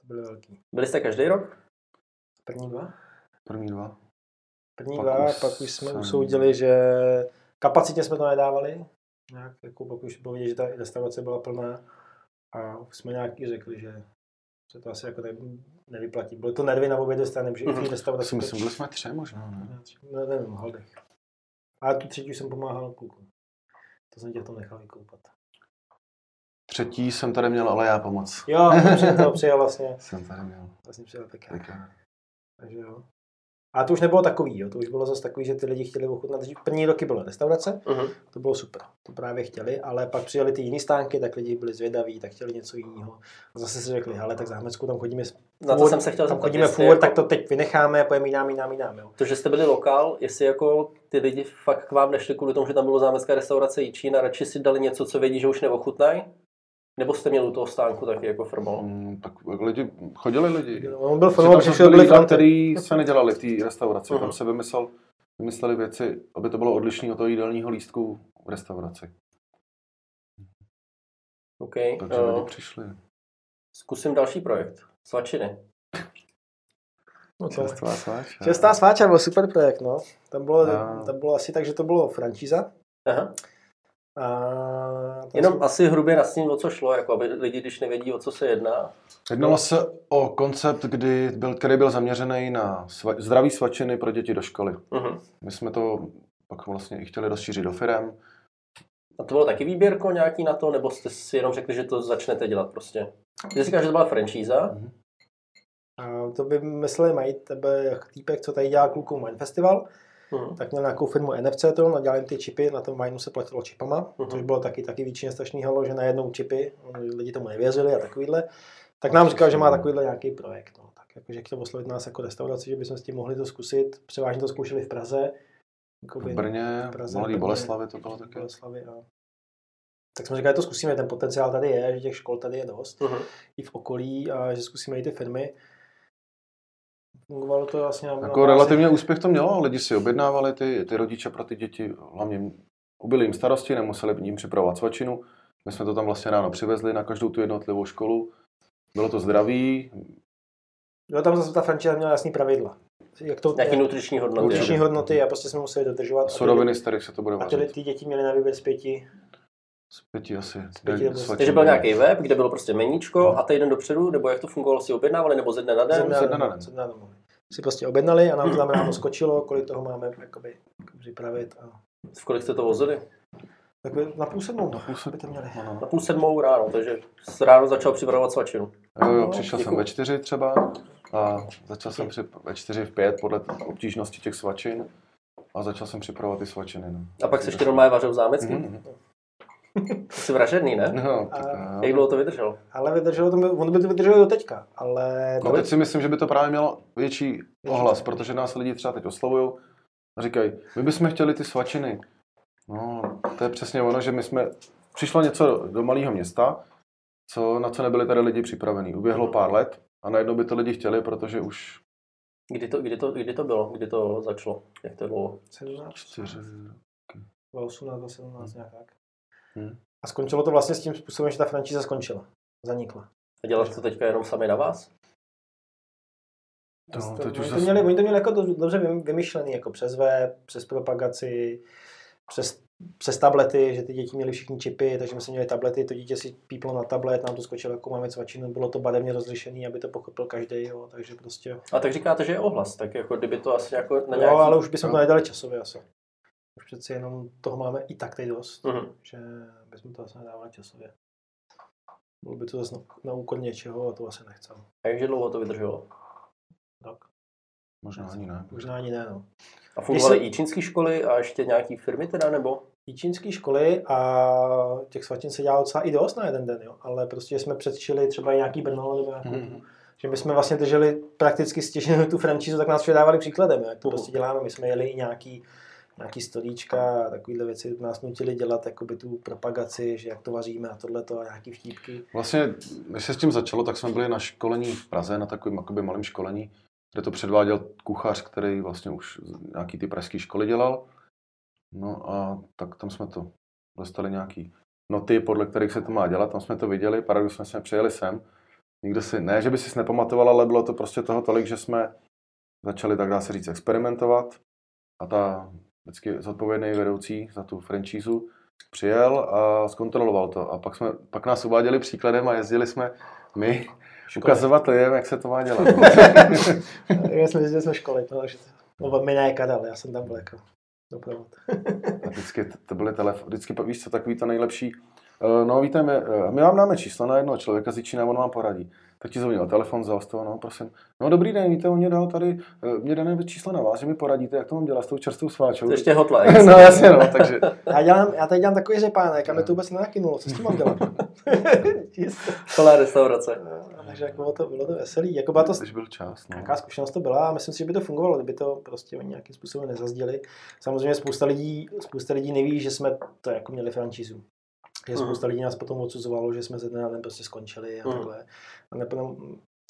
To byly velký. Byli jste každý rok? První dva? První dva. První Pak dva, už pak už jsme jsem- usoudili, že kapacitně jsme to nedávali. Nějak, jako pak už bylo vidět, že ta restaurace byla plná. A už jsme nějak i řekli, že se to asi jako ne, nevyplatí. Bylo to nervy na obě dvě strany, protože i v té Mhm. Myslím, byli jsme tři možná, ne? Ne, nevím, Haldech. A tu třetí jsem pomáhal kluku. To jsem tě v tom nechal vykoupat. Třetí jsem tady měl, ale já pomoc. Jo, to přijel, to přijel vlastně. Jsem tady měl. Vlastně přijel pekár. Tak, Takže jo. A to už nebylo takový, jo. to už bylo zase takový, že ty lidi chtěli ochutnat. První roky bylo restaurace, Mhm. to bylo super, to právě chtěli, ale pak přijeli ty jiné stánky, tak lidi byli zvědaví, tak chtěli něco jiného. A zase si řekli, hele, tak v Zámecku tam chodíme, Na to jsem se chtěl tam chodíme furt, jako- tak to teď vynecháme, pojeme jinám, jinám, jinám, jo. To, že jste byli lokál, jestli jako ty lidi fakt k vám nešli kvůli tomu, že tam bylo zámecká restaurace Jičín a radši si dali něco, co vědí, že už neochutnají? Nebo jste měli u toho stánku taky jako formal? Mm, tak lidi, chodili lidi. On byl přišel, byly byly jídla, fronty. který se nedělali v té restauraci. Mhm. Tam se vymyslel, vymysleli věci, aby to bylo odlišné od toho jídelního lístku v restauraci. OK. Takže Uh, lidi přišli. zkusím další projekt. Svačiny. No to, Čerstvá sváča. Čestá sváča byl super projekt, no. Tam bylo, A- tam bylo asi tak, že to bylo franšíza. Aha. A Jenom asi hrubě nastín, o co šlo, jako aby lidi, když nevědí, o co se jedná. Jednalo se o koncept, kdy byl, který byl zaměřený na sva, zdraví svačiny pro děti do školy. Uh-huh. My jsme to pak vlastně i chtěli rozšířit do firem. A to bylo taky výběrko nějaký na to, nebo jste si jenom řekli, že to začnete dělat prostě? Ty říkáš, že to byla franšíza. A to by mysleli mají tebe týpek, co tady dělá klukům Wine Festival, Uh-huh. tak měl nějakou firmu NFC, to, no, dělali ty čipy, na tom Wineu se platilo čipama, Mhm. což bylo taky, taky většině strašný halo, že najednou čipy, lidi tomu nevěřili a takovýhle. Tak nám říkal, že má takovýhle nějaký projekt. No. Tak jakože chtěl oslovit nás jako restauraci, že bychom s tím mohli to zkusit. Převážně to zkoušeli v Praze. V Brně, v Praze, Mladý Brně, Boleslavi to bylo taky. Boleslavy a... Tak jsme říkali, že to zkusíme, ten potenciál tady je, že těch škol tady je dost, Uh-huh. i v okolí, a že zkusíme i ty firmy. Fungovalo to vlastně na, Jako relativně úspěch to mělo, lidi si objednávali, ty, ty rodiče pro ty děti, hlavně ubyli jim starosti, nemuseli jim připravovat svačinu. My jsme to tam vlastně ráno přivezli na každou tu jednotlivou školu. Bylo to zdraví, Jo, tam zase ta franšíza měla jasný pravidla. Jak to, Nějaký nutriční hodnoty. nutriční hodnoty a prostě jsme museli dodržovat. Suroviny, z kterých se to bude A ty, vařit. ty děti měly na výběr z pěti. Z pěti asi. pěti nebo z-. Takže byl nějaký web, kde bylo prostě meníčko a týden dopředu, nebo jak to fungovalo, si objednávali, nebo ze dne na den? ze dne na den. ze dne na den. Si prostě objednali a nám to tam ráno skočilo, kolik toho máme jakoby, připravit. A... V kolik jste to vozili? Tak vy na půl sedmou. Na půl sedmou. byste měli. Ano. Na půl sedmou ráno, takže s- ráno začal připravovat svačinu. Jo, jo, No, přišel děkuju. jsem ve čtyři třeba a začal jsem při, ve čtyři, v pět podle obtížnosti těch svačin a začal jsem připravovat ty svačiny. No. A pak se ještě normálně vařil v zámecký. Jsi vražedný, ne? No, tak, A- jo. Jak dlouho to vydrželo? Ale vydrželo to, on by to vydrželo do teďka. Ale No teď si myslím, že by to právě mělo větší ohlas, protože nás lidi třeba teď oslovují a říkají, my bychom chtěli ty svačiny. No, to je přesně ono, že my jsme, přišlo něco do, do malého města, co, na co nebyli tady lidi připravení. Uběhlo pár let a najednou by to lidi chtěli, protože už Kdy to, kdy, to, kdy to bylo? Kdy to začalo? Jak to bylo? 17, Čtyři. 18, 17, nějak tak. Hmm. A skončilo to vlastně s tím způsobem, že ta franšíza skončila. Zanikla. A děláš to teďka jenom sami na vás? No, to, teď oni, už to zase- měli, oni to měli jako do- dobře vym- vymyšlený, jako přes web, přes propagaci, přes, přes tablety, že ty děti měly všichni čipy, takže my jsme měli tablety, to dítě si píplo na tablet, nám to skočilo jako máme cvačinu, bylo to barevně rozlišený, aby to pochopil každý, jo, takže prostě, A tak říkáte, že je ohlas, tak jako kdyby to asi jako na jo, nějaký... ale už bychom to no. nedali časově asi. Už přeci jenom toho máme i tak teď dost, Mhm. že bychom to asi nedávali časově. Bylo by to zase na, na úkor něčeho a to asi nechcem. A jakže dlouho to vydrželo? Tak, Možná ani ne. možná ani ne, no. A fungovaly se- i čínské školy a ještě nějaký firmy teda, nebo? i čínské školy a těch svatin se dělalo docela i dost na jeden den, jo. ale prostě jsme předčili třeba i nějaký Brno nebo nějakou, Mhm. že my jsme vlastně drželi prakticky stěženou tu franšízu, tak nás všude dávali příkladem, jo, jak to Mhm. prostě děláme. My jsme jeli i nějaký, nějaký stolíčka a takovýhle věci nás nutili dělat jakoby tu propagaci, že jak to vaříme a tohleto a nějaký vtípky. Vlastně, než se s tím začalo, tak jsme byli na školení v Praze, na takovém jakoby malém školení, kde to předváděl kuchař, který vlastně už nějaký ty pražské školy dělal. No a tak tam jsme to dostali nějaký noty, podle kterých se to má dělat, tam jsme to viděli, paradox jsme přijeli sem. Nikdo si, ne, že by si nepamatoval, ale bylo to prostě toho tolik, že jsme začali, tak dá se říct, experimentovat. A ta vždycky zodpovědný vedoucí za tu franšízu přijel a zkontroloval to. A pak, jsme, pak nás uváděli příkladem a jezdili jsme my ukazovat lidem, jak se to má dělat. Já jsme jezdili jsme školy, no, takže no, my ne Karel, já jsem tam byl jako doprovod. A vždycky to byly telefony, vždycky víš co, takový to nejlepší. Eh, No víte, my, eh, my vám dáme číslo na jednoho člověka z Jičína, on vám poradí. Tak ti zvoní telefon, vzal z toho, no prosím. No dobrý den, víte, on mě dal tady, eh, mě dané číslo na vás, že mi poradíte, jak to mám dělat s tou čerstvou sváčou. To ještě hotline. No jasně, no, takže Já, dělám, já tady dělám takový řepánek a mi to vůbec nenakynulo, co s tím mám dělat? Celá restaurace. No, takže jako bylo to, bylo to veselý. Jako byla to když byl čas. No. nějaká zkušenost to byla a myslím si, že by to fungovalo, kdyby to prostě oni nějakým způsobem nezazděli. Samozřejmě spousta lidí, spousta lidí neví, že jsme to jako měli franšízu. Že Mhm. spousta lidí nás potom odsuzovalo, že jsme ze dne na den prostě skončili a Mhm. takhle. A ne,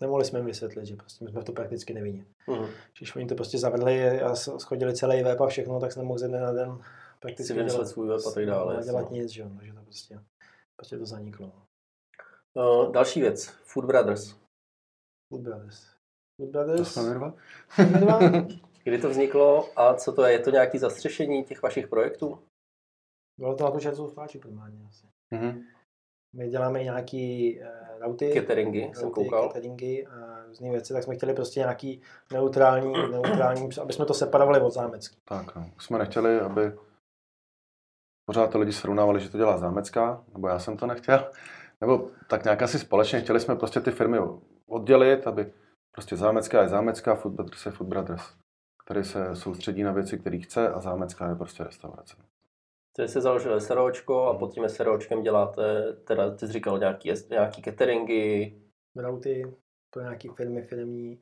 nemohli jsme jim vysvětlit, že prostě my jsme v to prakticky nevinni. Mhm. Když oni to prostě zavedli a schodili celý web a všechno, tak jsme nemohli ze dne na den Si prakticky vymyslet svůj web a tak dále. no, dělat nic, že jo, takže to prostě, prostě to zaniklo. Uh, další věc. Food Brothers. Food Brothers. Food Brothers. dva? Kdy to vzniklo a co to je? Je to nějaký zastřešení těch vašich projektů? Bylo to na tu čerstvou sváči primárně asi. Mhm. My děláme i nějaký uh, routy, Cateringy, jsem routy, koukal. cateringy a různé věci, tak jsme chtěli prostě nějaký neutrální, neutrální, aby jsme to separovali od zámecký. Tak, no. Jsme nechtěli, aby pořád to lidi srovnávali, že to dělá zámecká, nebo já jsem to nechtěl, nebo tak nějak asi společně chtěli jsme prostě ty firmy oddělit, aby prostě zámecká je zámecká, Food Brothers je Food Brothers, který se soustředí na věci, které chce a zámecká je prostě restaurace. Tedy jste založili SROčko a pod tím SROčkem děláte, teda ty jsi říkal nějaký, nějaký cateringy, Routy pro nějaké firmy, firmní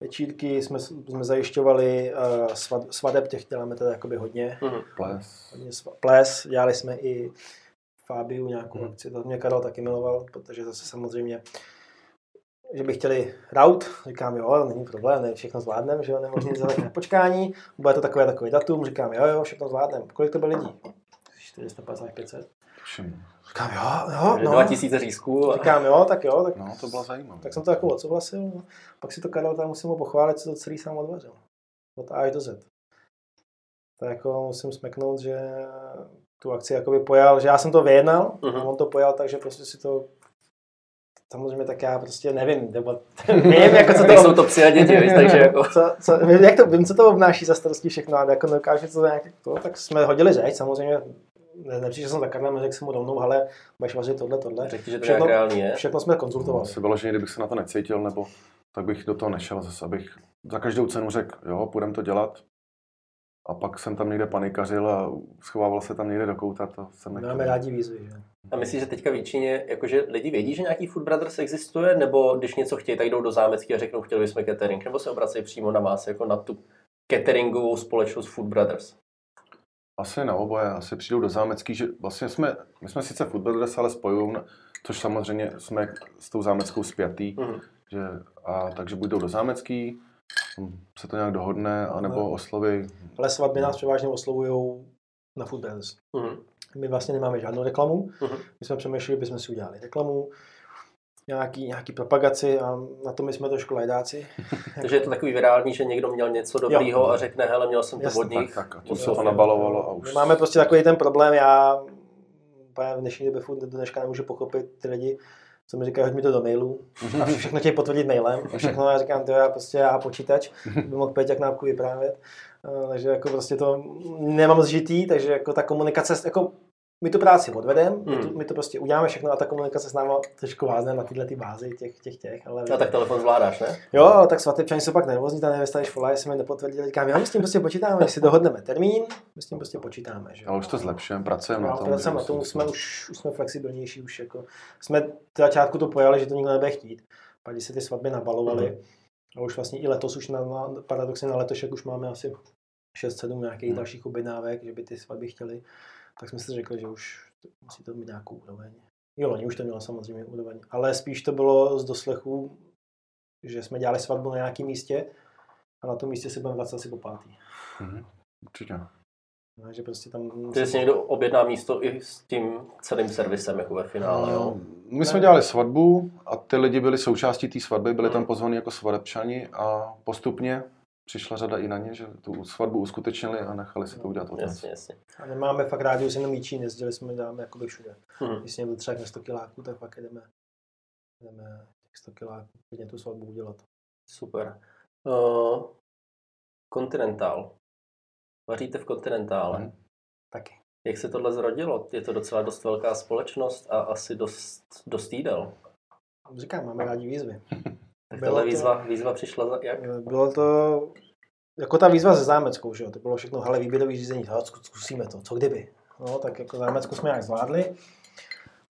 večírky jsme, jsme zajišťovali, uh, svad, svadeb těch děláme teda jakoby hodně, mhm. Ples. hodně sva- ples, dělali jsme i Fabiu nějakou Hmm. akci, to mě Karel taky miloval, protože zase samozřejmě že by chtěli raut, říkám, jo, není problém, ne, všechno zvládneme, že jo, nemůžeme nic na počkání, bude to takové takové datum, říkám, jo, jo, všechno zvládneme. Kolik to bylo lidí? 450, 500. Tuším. Říkám, jo, jo, no. 2000 řízků. a- Říkám, jo, tak jo, tak, No, to bylo zajímavé. tak jsem to jako odsouhlasil. No. Pak si to Karel tam musím ho pochválit, co to celý sám odvařil. Od A až do Z. Tak jako musím smeknout, že tu akci jakoby pojal, že já jsem to vyjednal, Mhm. a on to pojal, takže prostě si to samozřejmě tak já prostě nevím, nebo vím, jako co to, to psy a děti, víš, takže jako... co, co, vím, jak to, vím, co to obnáší za starosti všechno, ale jako nedokážu to nějak, to, tak jsme hodili řeč, samozřejmě ne, nepřišel jsem za Karlem, řekl jsem mu rovnou, ale budeš vařit tohle, tohle. Řekni, že to Všechno- nějak reálný je. Všechno jsme No, konzultovali. asi vyloženě, kdybych se na to necítil, nebo tak bych do toho nešel zase, abych za každou cenu řekl, jo, půjdeme to dělat. A pak jsem tam někde panikařil a schovával se tam někde do kouta, to jsem nechtěl. Máme rádi výzvy, že? A myslíš, že teďka v Číně, jakože lidi vědí, že nějaký Food Brothers existuje, nebo když něco chtějí, tak jdou do zámecky a řeknou, chtěli bychom catering, nebo se obracejí přímo na vás, jako na tu cateringovou společnost Food Brothers. Asi na oboje, asi přijdou do zámecký, že vlastně jsme, my jsme sice Brothers, ale spojují, což samozřejmě jsme s tou zámeckou spjatý, Mhm. že, a, takže buďou do zámecký, Potom se to nějak dohodne, anebo osloví. Ale svatby nás převážně oslovují na Food Brothers. Mhm. My vlastně nemáme žádnou reklamu. Mhm. My jsme přemýšleli, bychom si udělali reklamu, nějaký, nějaký propagaci a na to my jsme trošku lajdáci. Takže je to takový virální, že někdo měl něco dobrýho a řekne, hele, měl jsem to od nich. Tak, tak. A musel se to nabalovalo a My už. máme prostě takový ten problém, já v dnešní době furt do dneška nemůžu pochopit ty lidi, co mi říkají, hoď mi to do mailu a všechno chtějí potvrdit mailem a všechno já říkám, to já prostě já počítač, by mohl Peťak nápku vyprávět. Eh, Takže jako prostě to nemám zžitý, takže jako ta komunikace, jako my tu práci odvedeme, my, Hmm. to, my to prostě uděláme všechno a ta komunikace s náma trošku vázne na tyhle ty bázi těch, těch, těch, ale A tak telefon zvládáš, ne? Jo, ale tak svatebčani jsou pak nervózní, ta nevěsta, když volá, jestli mi nepotvrdili, říkám, já my s tím prostě počítáme, když si dohodneme termín, my s tím prostě počítáme. Že? Ale už to zlepšujeme, pracujeme na No, tom. pracujeme na tom, prostě- jsme už, už jsme flexibilnější, už jako, jsme v začátku to pojali, že to nikdo nebude chtít. Pak když se ty svatby nabalovaly, Mhm. a už vlastně i letos, už na, na paradoxně na letošek už máme asi 6-7 nějakých Mhm. dalších objednávek, že by ty svatby chtěli, tak jsme si řekli, že už musí to mít nějakou úroveň. Jo, loni už to mělo samozřejmě úroveň, ale spíš to bylo z doslechu, že jsme dělali svatbu na nějakém místě a na tom místě se budeme vracet asi po pátý. Mhm, Určitě. No, že prostě tam... Takže si někdo objedná místo i s tím celým servisem, jako ve finále, jo? No, My jsme dělali svatbu a ty lidi byli součástí té svatby, byli tam Hmm. pozvaní jako svadebčani a postupně přišla řada i na ně, že tu svatbu uskutečnili a nechali si to udělat od nás. Jasně, jasně. A nemáme fakt rádius jenom Jíčín, jezdili jsme, děláme jakoby všude. Mhm. Když někdo třeba na 100 kiláků, tak pak jdeme, jdeme těch 100 kiláků, klidně tu svatbu udělat. Super. Uh, Continental. Vaříte v Continentále. Mhm. Taky. Jak se tohle zrodilo? Je to docela dost velká společnost a asi dost, dost jídel. Říkám, máme rádi výzvy. Tak Bylo tahle to- výzva, výzva přišla za, jak? Bylo to jako ta výzva se zámeckou, že jo? To bylo všechno, hele, výběrový řízení, hele, zku- zkusíme to, co kdyby. No, tak jako zámecku jsme nějak zvládli.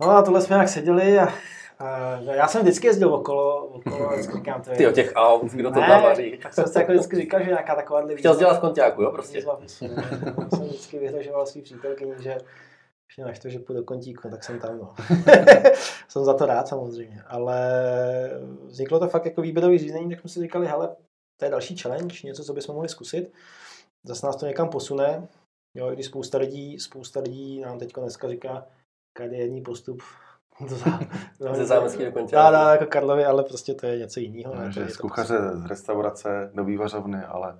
No a tohle jsme nějak seděli a, a já jsem vždycky jezdil okolo, okolo, vždycky říkám, to je... Ty o těch aut, kdo to tam vaří. tak jsem si jako vždycky říkal, že nějaká taková Chtěl jsi dělat v konťáku, jo, prostě. Výzva, výzva. Jsem vždycky vyhrožoval svý přítelkyni, že když mě naštve, že půjdu do kontíku, tak jsem tam. No. jsem za to rád samozřejmě, ale vzniklo to fakt jako výběrový řízení, tak jsme si říkali, hele, to je další challenge, něco, co bychom mohli zkusit. Zase nás to někam posune. Jo, i když spousta lidí, spousta lidí nám teď dneska říká, kariérní postup do zá- Ze zámecký do. Dá, dá, jako Karlovy, ale prostě to je něco jiného. Ne, to že je z to kuchaře, z restaurace, do vývařovny, ale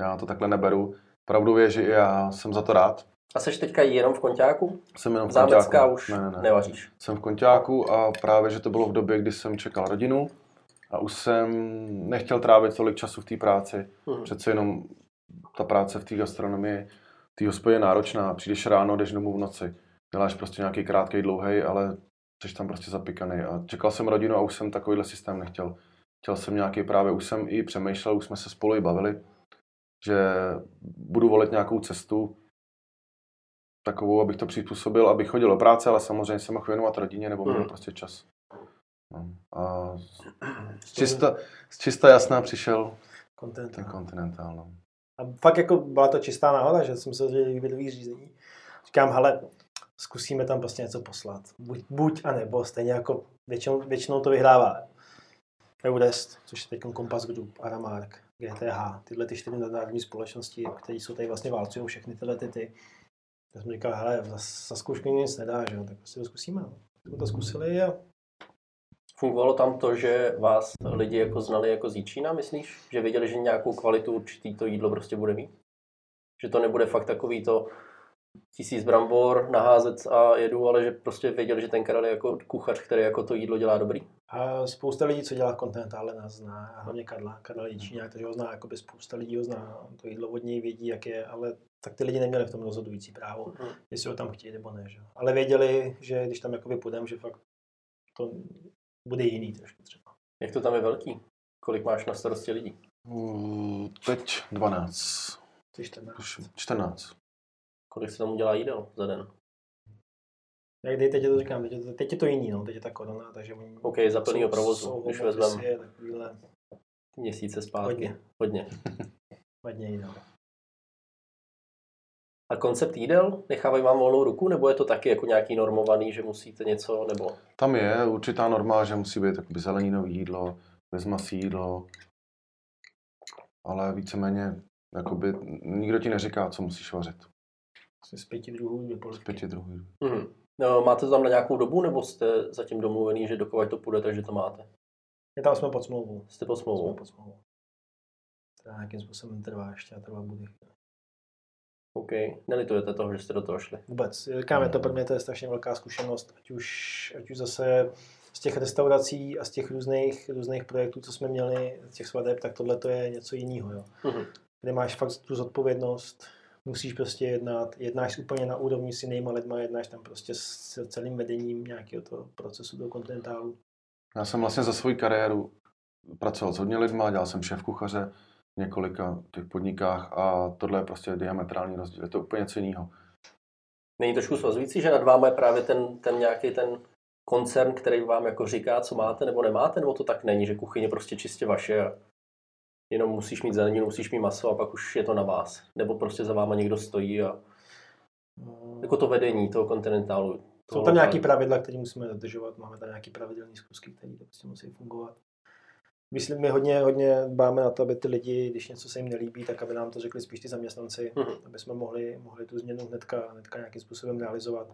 já to takhle neberu. Pravdu je, že i já jsem za to rád. A seš teďka jenom v konťáku? Jsem jenom v Zámecká konťáku. už ne, ne, ne. nevaříš. Jsem v konťáku a právě, že to bylo v době, kdy jsem čekal rodinu a už jsem nechtěl trávit tolik času v té práci. Mhm. Přece jenom ta práce v té gastronomii, v té hospodě je náročná. Přijdeš ráno, jdeš domů v noci. Děláš prostě nějaký krátký, dlouhý, ale jsi tam prostě zapikaný. A čekal jsem rodinu a už jsem takovýhle systém nechtěl. Chtěl jsem nějaký právě, už jsem i přemýšlel, už jsme se spolu i bavili, že budu volit nějakou cestu, takovou, abych to přizpůsobil, abych chodil do práce, ale samozřejmě se mohl věnovat rodině nebo měl Mhm. prostě čas. No. A z čista, z čista jasná přišel Content. ten Continental. No. A fakt jako byla to čistá náhoda, že jsem se dozvěděl výběrový řízení. Říkám, hele, zkusíme tam prostě něco poslat. Buď, buď a nebo, stejně jako většinou, většinou to vyhrává. Eudest, což je teď Compass Group, Aramark, GTH, tyhle ty čtyři nadnárodní společnosti, které jsou tady vlastně válcují všechny tyhle ty ty. Já jsem říkal, hele, za, za zkoušku nic nedá, že jo, tak prostě to zkusíme. No. Jsme to zkusili a Fungovalo tam to, že vás lidi jako znali jako z Jíčína, myslíš? Že věděli, že nějakou kvalitu určitý to jídlo prostě bude mít? Že to nebude fakt takový to tisíc brambor naházet a jedu, ale že prostě věděli, že ten Karel je jako kuchař, který jako to jídlo dělá dobrý? A spousta lidí, co dělá v Continentále, nás zná, a hlavně Karla, Karla Jičíňák, takže ho zná, jakoby spousta lidí ho zná, to jídlo od něj vědí, jak je, ale tak ty lidi neměli v tom rozhodující právo, Mhm. jestli ho tam chtějí nebo ne. Že? Ale věděli, že když tam jakoby půjdeme, že fakt to bude jiný trošku třeba. Jak to tam je velký? Kolik máš na starosti lidí? Mm, Teď 12, Což 14. už 14. Kolik se tam udělá jídel za den? Jak dej, teď je to říkám, teď teď je to jiný, no, teď je ta korona, takže oni OK, za plnýho provozu, jsou když home vezmem office, takovýhle měsíce zpátky. Hodně. Hodně. vadně jiný. A koncept jídel? Nechávají vám volnou ruku, nebo je to taky jako nějaký normovaný, že musíte něco, nebo... Tam je určitá norma, že musí být jakoby zeleninový jídlo, bez masí jídlo. ale víceméně jakoby, nikdo ti neříká, co musíš vařit. Z pěti druhů dvě Z polivky. pěti druhů. Mhm. No, máte to tam na nějakou dobu, nebo jste zatím domluvený, že dokud to půjde, takže to máte? Je tam jsme pod smlouvou. Jste pod Jsme smlouvou. pod smlouvou. To nějakým způsobem trvá ještě a trvá bude. OK. Nelitujete toho, že jste do toho šli? Vůbec. Říkám, je to pro mě to je strašně velká zkušenost, ať už, ať už zase z těch restaurací a z těch různých, různých projektů, co jsme měli, z těch svadeb, tak tohle to je něco jiného. Jo. Mhm. Kde máš fakt tu zodpovědnost, musíš prostě jednat, jednáš úplně na úrovni s jinýma lidma, jednáš tam prostě s celým vedením nějakého toho procesu do kontinentálu. Já jsem vlastně za svou kariéru pracoval s hodně lidma, dělal jsem šéf kuchaře v několika těch podnikách a tohle je prostě diametrální rozdíl. Je to úplně něco jiného. Není trošku svazující, že nad váma je právě ten, ten nějaký ten koncern, který vám jako říká, co máte nebo nemáte, nebo to tak není, že kuchyně prostě čistě vaše a jenom musíš mít zeleninu, musíš mít maso a pak už je to na vás. Nebo prostě za váma někdo stojí a jako to vedení toho kontinentálu. Jsou tam nějaké pravidla, které musíme dodržovat, máme tam nějaké pravidelné zkusky, které to prostě musí fungovat. Myslím, my hodně, hodně dbáme na to, aby ty lidi, když něco se jim nelíbí, tak aby nám to řekli spíš ty zaměstnanci, Mhm. aby jsme mohli, mohli tu změnu hnedka, hnedka nějakým způsobem realizovat.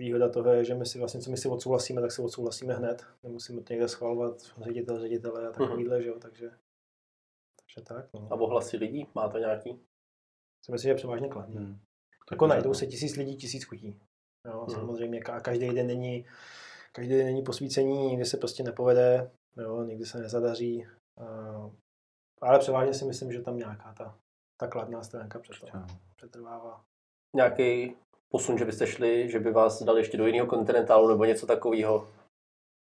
Výhoda toho je, že my si vlastně, co my si odsouhlasíme, tak si odsouhlasíme hned. Nemusíme to někde schvalovat ředitel, ředitele a takovýhle, že jo, takže, takže tak. No. A ohlasy lidí, má to nějaký? Si myslím, že je převážně kladný. Hmm. Jako najdou se tisíc lidí, tisíc chutí. Jo, Mhm. samozřejmě, ka- každý den není, každý den není posvícení, někdy se prostě nepovede, jo, někdy se nezadaří. A, ale převážně si myslím, že tam nějaká ta, ta kladná stránka Určitě. přetrvává. Nějaký posun, že byste šli, že by vás dali ještě do jiného kontinentálu nebo něco takového?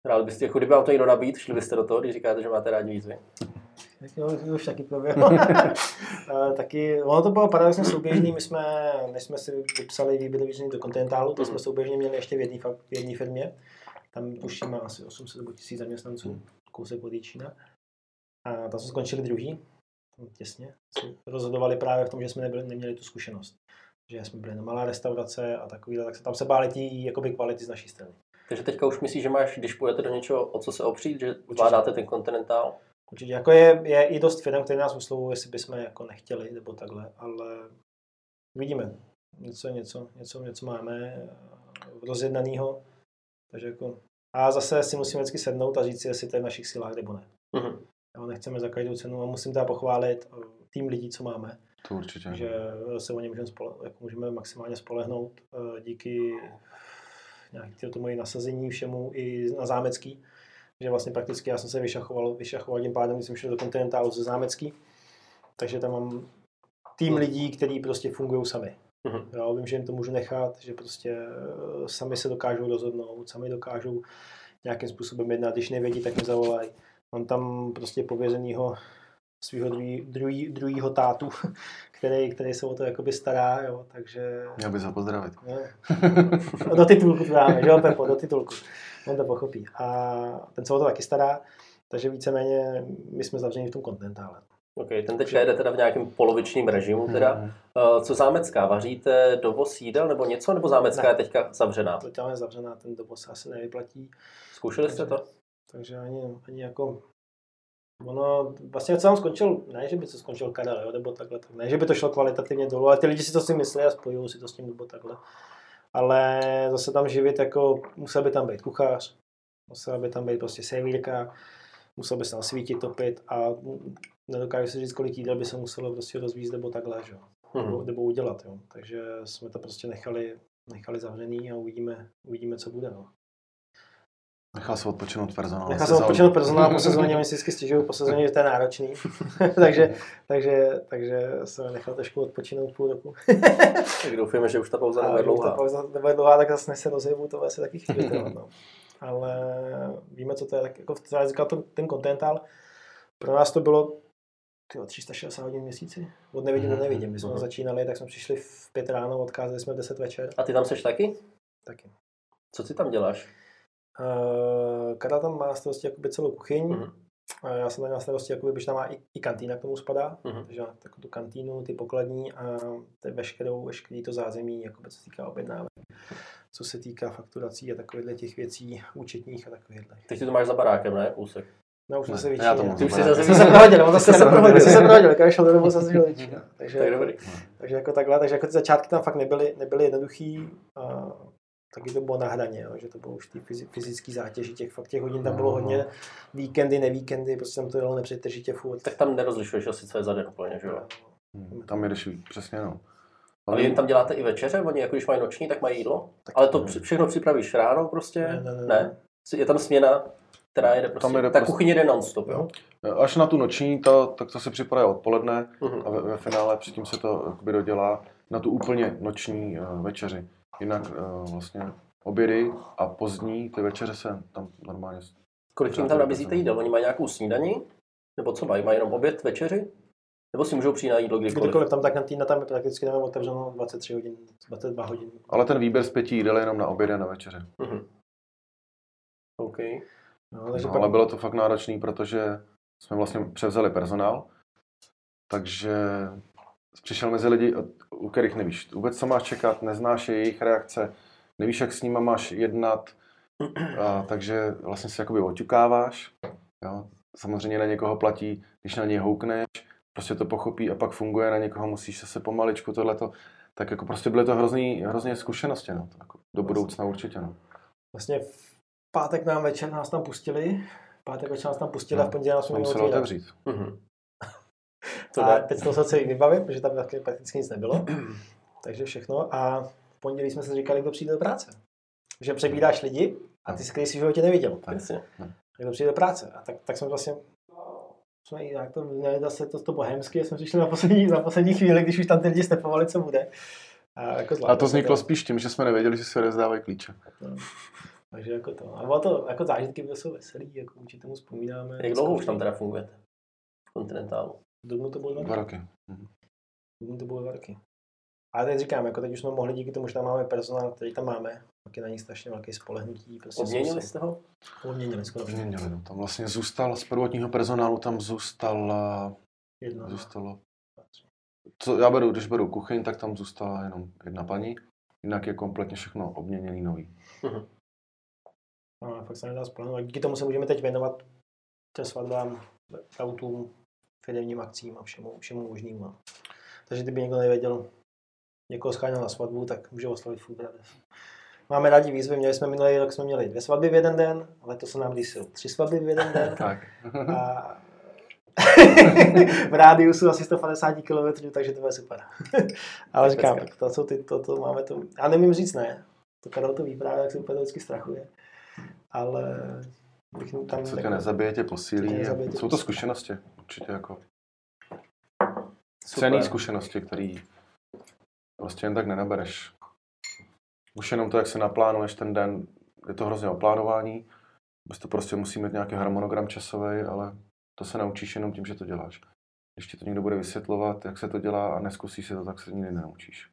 Rád byste, jako kdyby vám to někdo nabít, šli byste do toho, když říkáte, že máte rádi výzvy. Tak jo, to už taky proběhlo. A taky, ono to bylo paradoxně souběžný, my jsme, než jsme si vypsali výběrový řízení do kontinentálu, to jsme souběžně měli ještě v jedné firmě. Tam tuším má asi 800 nebo 1000 zaměstnanců, kousek od Jíčína. A tam jsme skončili druhý, těsně. Rozhodovali právě v tom, že jsme nebyli, neměli tu zkušenost. Že jsme byli na malá restaurace a takový, tak se tam se báli tí jakoby kvality z naší strany. Takže teďka už myslíš, že máš, když půjdete do něčeho, o co se opřít, že zvládáte ten kontinentál? Určitě jako je, je i dost firm, které nás oslovují, jestli bychom jako nechtěli, nebo takhle, ale vidíme. Něco, něco, něco, něco máme eh, rozjednanýho, takže jako a zase si musíme vždycky sednout a říct si, jestli to je v našich silách nebo ne. Mhm. Jo, nechceme za každou cenu a musím teda pochválit eh, tým lidí, co máme, To určitě. že se o ně můžeme, spole, jako můžeme maximálně spolehnout eh, díky nějaký tomu nasazení všemu i na zámecký, že vlastně prakticky já jsem se vyšachoval, vyšachoval tím pádem, když jsem šel do kontinentálu ze zámecký, takže tam mám tým lidí, kteří prostě fungují sami. Mhm. Jo, vím, že jim to můžu nechat, že prostě eh, sami se dokážou rozhodnout, sami dokážou nějakým způsobem jednat, když nevědí, tak mi zavolají. Mám tam prostě pověřenýho svého druhý, druhý, druhýho tátu, který, který se o to jakoby stará, jo, takže Měl bys ho pozdravit. jo. do titulku to dáme, že jo, Pepo, do titulku. On to pochopí. A ten se o to taky stará, takže víceméně my jsme zavřeni v tom kontinentále. OK, ten teďka jede teda v nějakém polovičním režimu teda. Uh, Co zámecká? Vaříte dovoz jídel nebo něco? Nebo zámecká Ne. je teďka zavřená? To je zavřená, ten dovoz se asi nevyplatí, Zkoušeli jste to? takže ani, ani jako Ono, vlastně co tam skončil, ne, že by to skončil Karel, jo, nebo takhle, tak ne, že by to šlo kvalitativně dolů, ale ty lidi si to si myslí a spojují si to s tím, nebo takhle. Ale zase tam živit, jako musel by tam být kuchař, musel by tam být prostě servírka, musel by se tam svítit, topit a nedokážu si říct, kolik jídel by se muselo prostě rozvízt, nebo takhle, že jo, nebo, Mhm. nebo udělat, jo. Takže jsme to prostě nechali, nechali zavřený a uvidíme, uvidíme, co bude, no. Nechal se odpočinout personál. Nechal se odpočinout personál po sezóně, oni si vždycky stěžují po sezóně, že to je náročný. takže, takže, takže jsem nechal trošku odpočinout půl roku. Tak doufujeme, že už ta pauza nebude když ta dlouhá. pauza nebude dlouhá, tak zase než se rozjevu, to bude asi taky chvíli no. Ale víme, co to je. Tak jako třeba říkal to, ten Continental, pro nás to bylo tyjo, 360 hodin v měsíci. Od nevidím do Mhm, nevidím. My jsme mhm. začínali, tak jsme přišli v pět ráno, odcházeli jsme v 10 večer. A ty tam seš taky? Taky. Co ty tam děláš? Uh, Karel tam má na starosti jakoby celou kuchyň. Mhm. A já jsem tam na starosti, jakoby, protože tam má i, i kantýna k tomu spadá, Mhm. takže má takovou tu kantýnu, ty pokladní a ty veškerou, veškerý to zázemí, jakoby, co se týká objednávek, co se týká fakturací a takovýchhle těch věcí, účetních a takovýchhle. Teď ty to máš za barákem, ne? Kousek. No, už Ne, se já moc Ty už jsi zase se prohodil, on zase se prohodil, jsi se prohodil, když šel domů, zase šel do Čína. Takže, Tak dobrý. takže jako takhle, takže jako ty začátky tam fakt nebyly, nebyly jednoduchý, a taky to bylo na hraně, jo, že to bylo už ty fyzi- fyzický zátěži, těch fakt těch hodin tam bylo hodně, víkendy, nevíkendy, prostě tam to jelo nepřetržitě furt. Tak tam nerozlišuješ asi, co je za den úplně, že jo? Hm, Tam jedeš přesně, no. Ale jen tam děláte i večeře, oni jako když mají noční, tak mají jídlo? Ale to při- všechno připravíš ráno prostě? Ne, ne, ne. ne? Je tam směna, která jede prostě, Tam jede ta prostě- kuchyně jde non-stop, jo? Až na tu noční, to, tak to se připravuje odpoledne Mhm. a ve, ve finále předtím se to jakoby dodělá na tu úplně noční uh, večeři. Jinak uh, vlastně obědy a pozdní, ty večeře se tam normálně... Kolik jim tam nabízíte jídel? Oni mají nějakou snídaní? Nebo co mají? Mají jenom oběd, večeři? Nebo si můžou přijít na jídlo kdykoliv? Kdykoliv tam tak na týdne tam je prakticky tam je otevřeno 23 hodin, 22 hodin. Ale ten výběr z pěti jídel je jenom na obědy a na večeře. Mhm. OK. No, takže No, pak, ale bylo to fakt náročný, protože jsme vlastně převzali personál, takže přišel mezi lidi, u kterých nevíš vůbec, co máš čekat, neznáš jejich reakce, nevíš, jak s nima máš jednat, a, takže vlastně si jakoby oťukáváš. Jo. Samozřejmě na někoho platí, když na něj houkneš, prostě to pochopí a pak funguje, na někoho musíš se pomaličku tohleto. Tak jako prostě byly to hrozný, hrozně zkušenosti, no. Jako do budoucna určitě, no. vlastně v pátek nám večer nás tam pustili, v pátek večer nás tam pustili a v pondělí nás otvírat. otevřít. Mhm. To A teď jsme se celý vybavit, protože tam taky prakticky nic nebylo. Takže všechno. A v pondělí jsme si říkali, kdo přijde do práce. Že přebíráš lidi a ty si, který jsi v životě neviděl. Jasně. Kdo přijde do práce. A tak, tak jsme vlastně jsme i jak to měli zase to, to bohemsky, jsme přišli na poslední, na poslední chvíli, když už tam ty lidi stepovali, co bude. A, jako A zvládli to vzniklo spíš tím, že jsme nevěděli, že se rozdávají klíče. No. Takže jako to. A bylo to, jako zážitky byly jsou veselý, jako určitě tomu vzpomínáme. Jak dlouho už tam teda fungujete? V kontinentálu. V Dubnu to bylo dva Dva roky. roky. Mhm. V Dubnu to bylo dva roky. Ale teď říkám, jako teď už jsme mohli díky tomu, že tam máme personál, který tam máme, tak je na ní strašně velký spolehnutí. Prostě se- jste ho? Obměnili skoro. Vyměnili, no. Tam vlastně zůstal, z prvotního personálu tam zůstala, Jedno. zůstalo, co já beru, když beru kuchyň, tak tam zůstala jenom jedna paní, jinak je kompletně všechno obměněný nový. Mhm. No, fakt se nedá spolehnout. A díky tomu se můžeme teď věnovat těm svatbám, autům, firmním akcím a všemu, všemu možnému. Takže kdyby někdo nevěděl, někoho scháněl na svatbu, tak může oslovit Food Brothers. Máme rádi výzvy, měli jsme minulý rok jsme měli dvě svatby v jeden den, ale to se nám lísilo tři svatby v jeden den. Tak. A v rádiusu asi 150 km, takže to bude super. Ale říkám, tak to, jsou ty, to, to máme to. Já nevím říct ne. To Karel to vyprávěl, jak se úplně vždycky strachuje. Ale bych tam... Co tě nezabije, tě posílí. Nezabije tě Jsou to zkušenosti, určitě jako Super. cený zkušenosti, které prostě jen tak nenabereš. Už jenom to, jak se naplánuješ ten den, je to hrozně o plánování, to prostě musí mít nějaký harmonogram časový, ale to se naučíš jenom tím, že to děláš. Když ti to někdo bude vysvětlovat, jak se to dělá a neskusíš si to, tak se nikdy nenaučíš.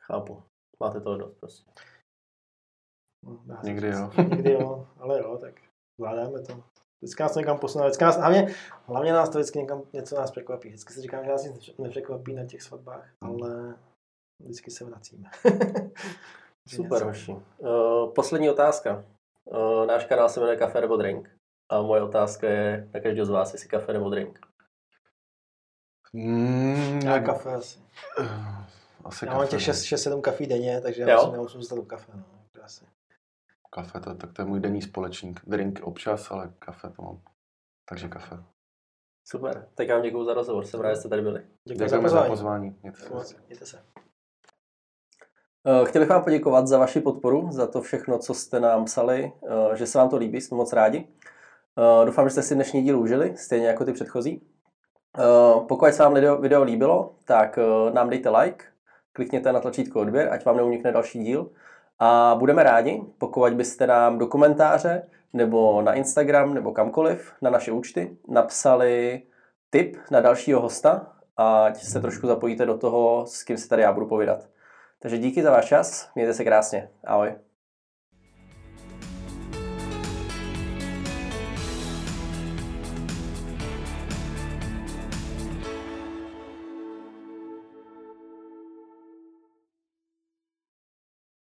Chápu. Máte toho dost prostě. No, se Někdy jo. Někdy jo, ale jo, tak zvládáme to. Vždycky nás to někam posune, vždycky nás, hlavně, hlavně nás to vždycky někam něco nás překvapí. Vždycky si říkám, že nás nic nepřekvapí na těch svatbách, ale vždycky se vracíme. Super, hoši. Uh, poslední otázka. Uh, náš kanál se jmenuje Kafe nebo Drink. A moje otázka je na každého z vás, jestli kafe nebo drink. Mm, Já kafe asi. Asi Já mám kafe, těch no. 6-7 kafí denně, takže já musím, já musím zůstat u kafe. No. Asi. Kafe, to, tak to je můj denní společník. Drink občas, ale kafe to mám. Takže kafe. Super. Tak já vám děkuji za rozhovor, jsem rád, že jste tady byli. Děkuji Děkujeme za za pozvání. Mějte se. Mějte se. Eh, Chtěl bych vám poděkovat za vaši podporu, za to všechno, co jste nám psali, eh, že se vám to líbí, jsme moc rádi. Eh, Doufám, že jste si dnešní díl užili, stejně jako ty předchozí. Pokud se vám video, líbilo, tak nám dejte like, klikněte na tlačítko odběr, ať vám neunikne další díl. A budeme rádi, pokud byste nám do komentáře nebo na Instagram nebo kamkoliv na naše účty napsali tip na dalšího hosta, ať se trošku zapojíte do toho, s kým se tady já budu povídat. Takže díky za váš čas, mějte se krásně. Ahoj.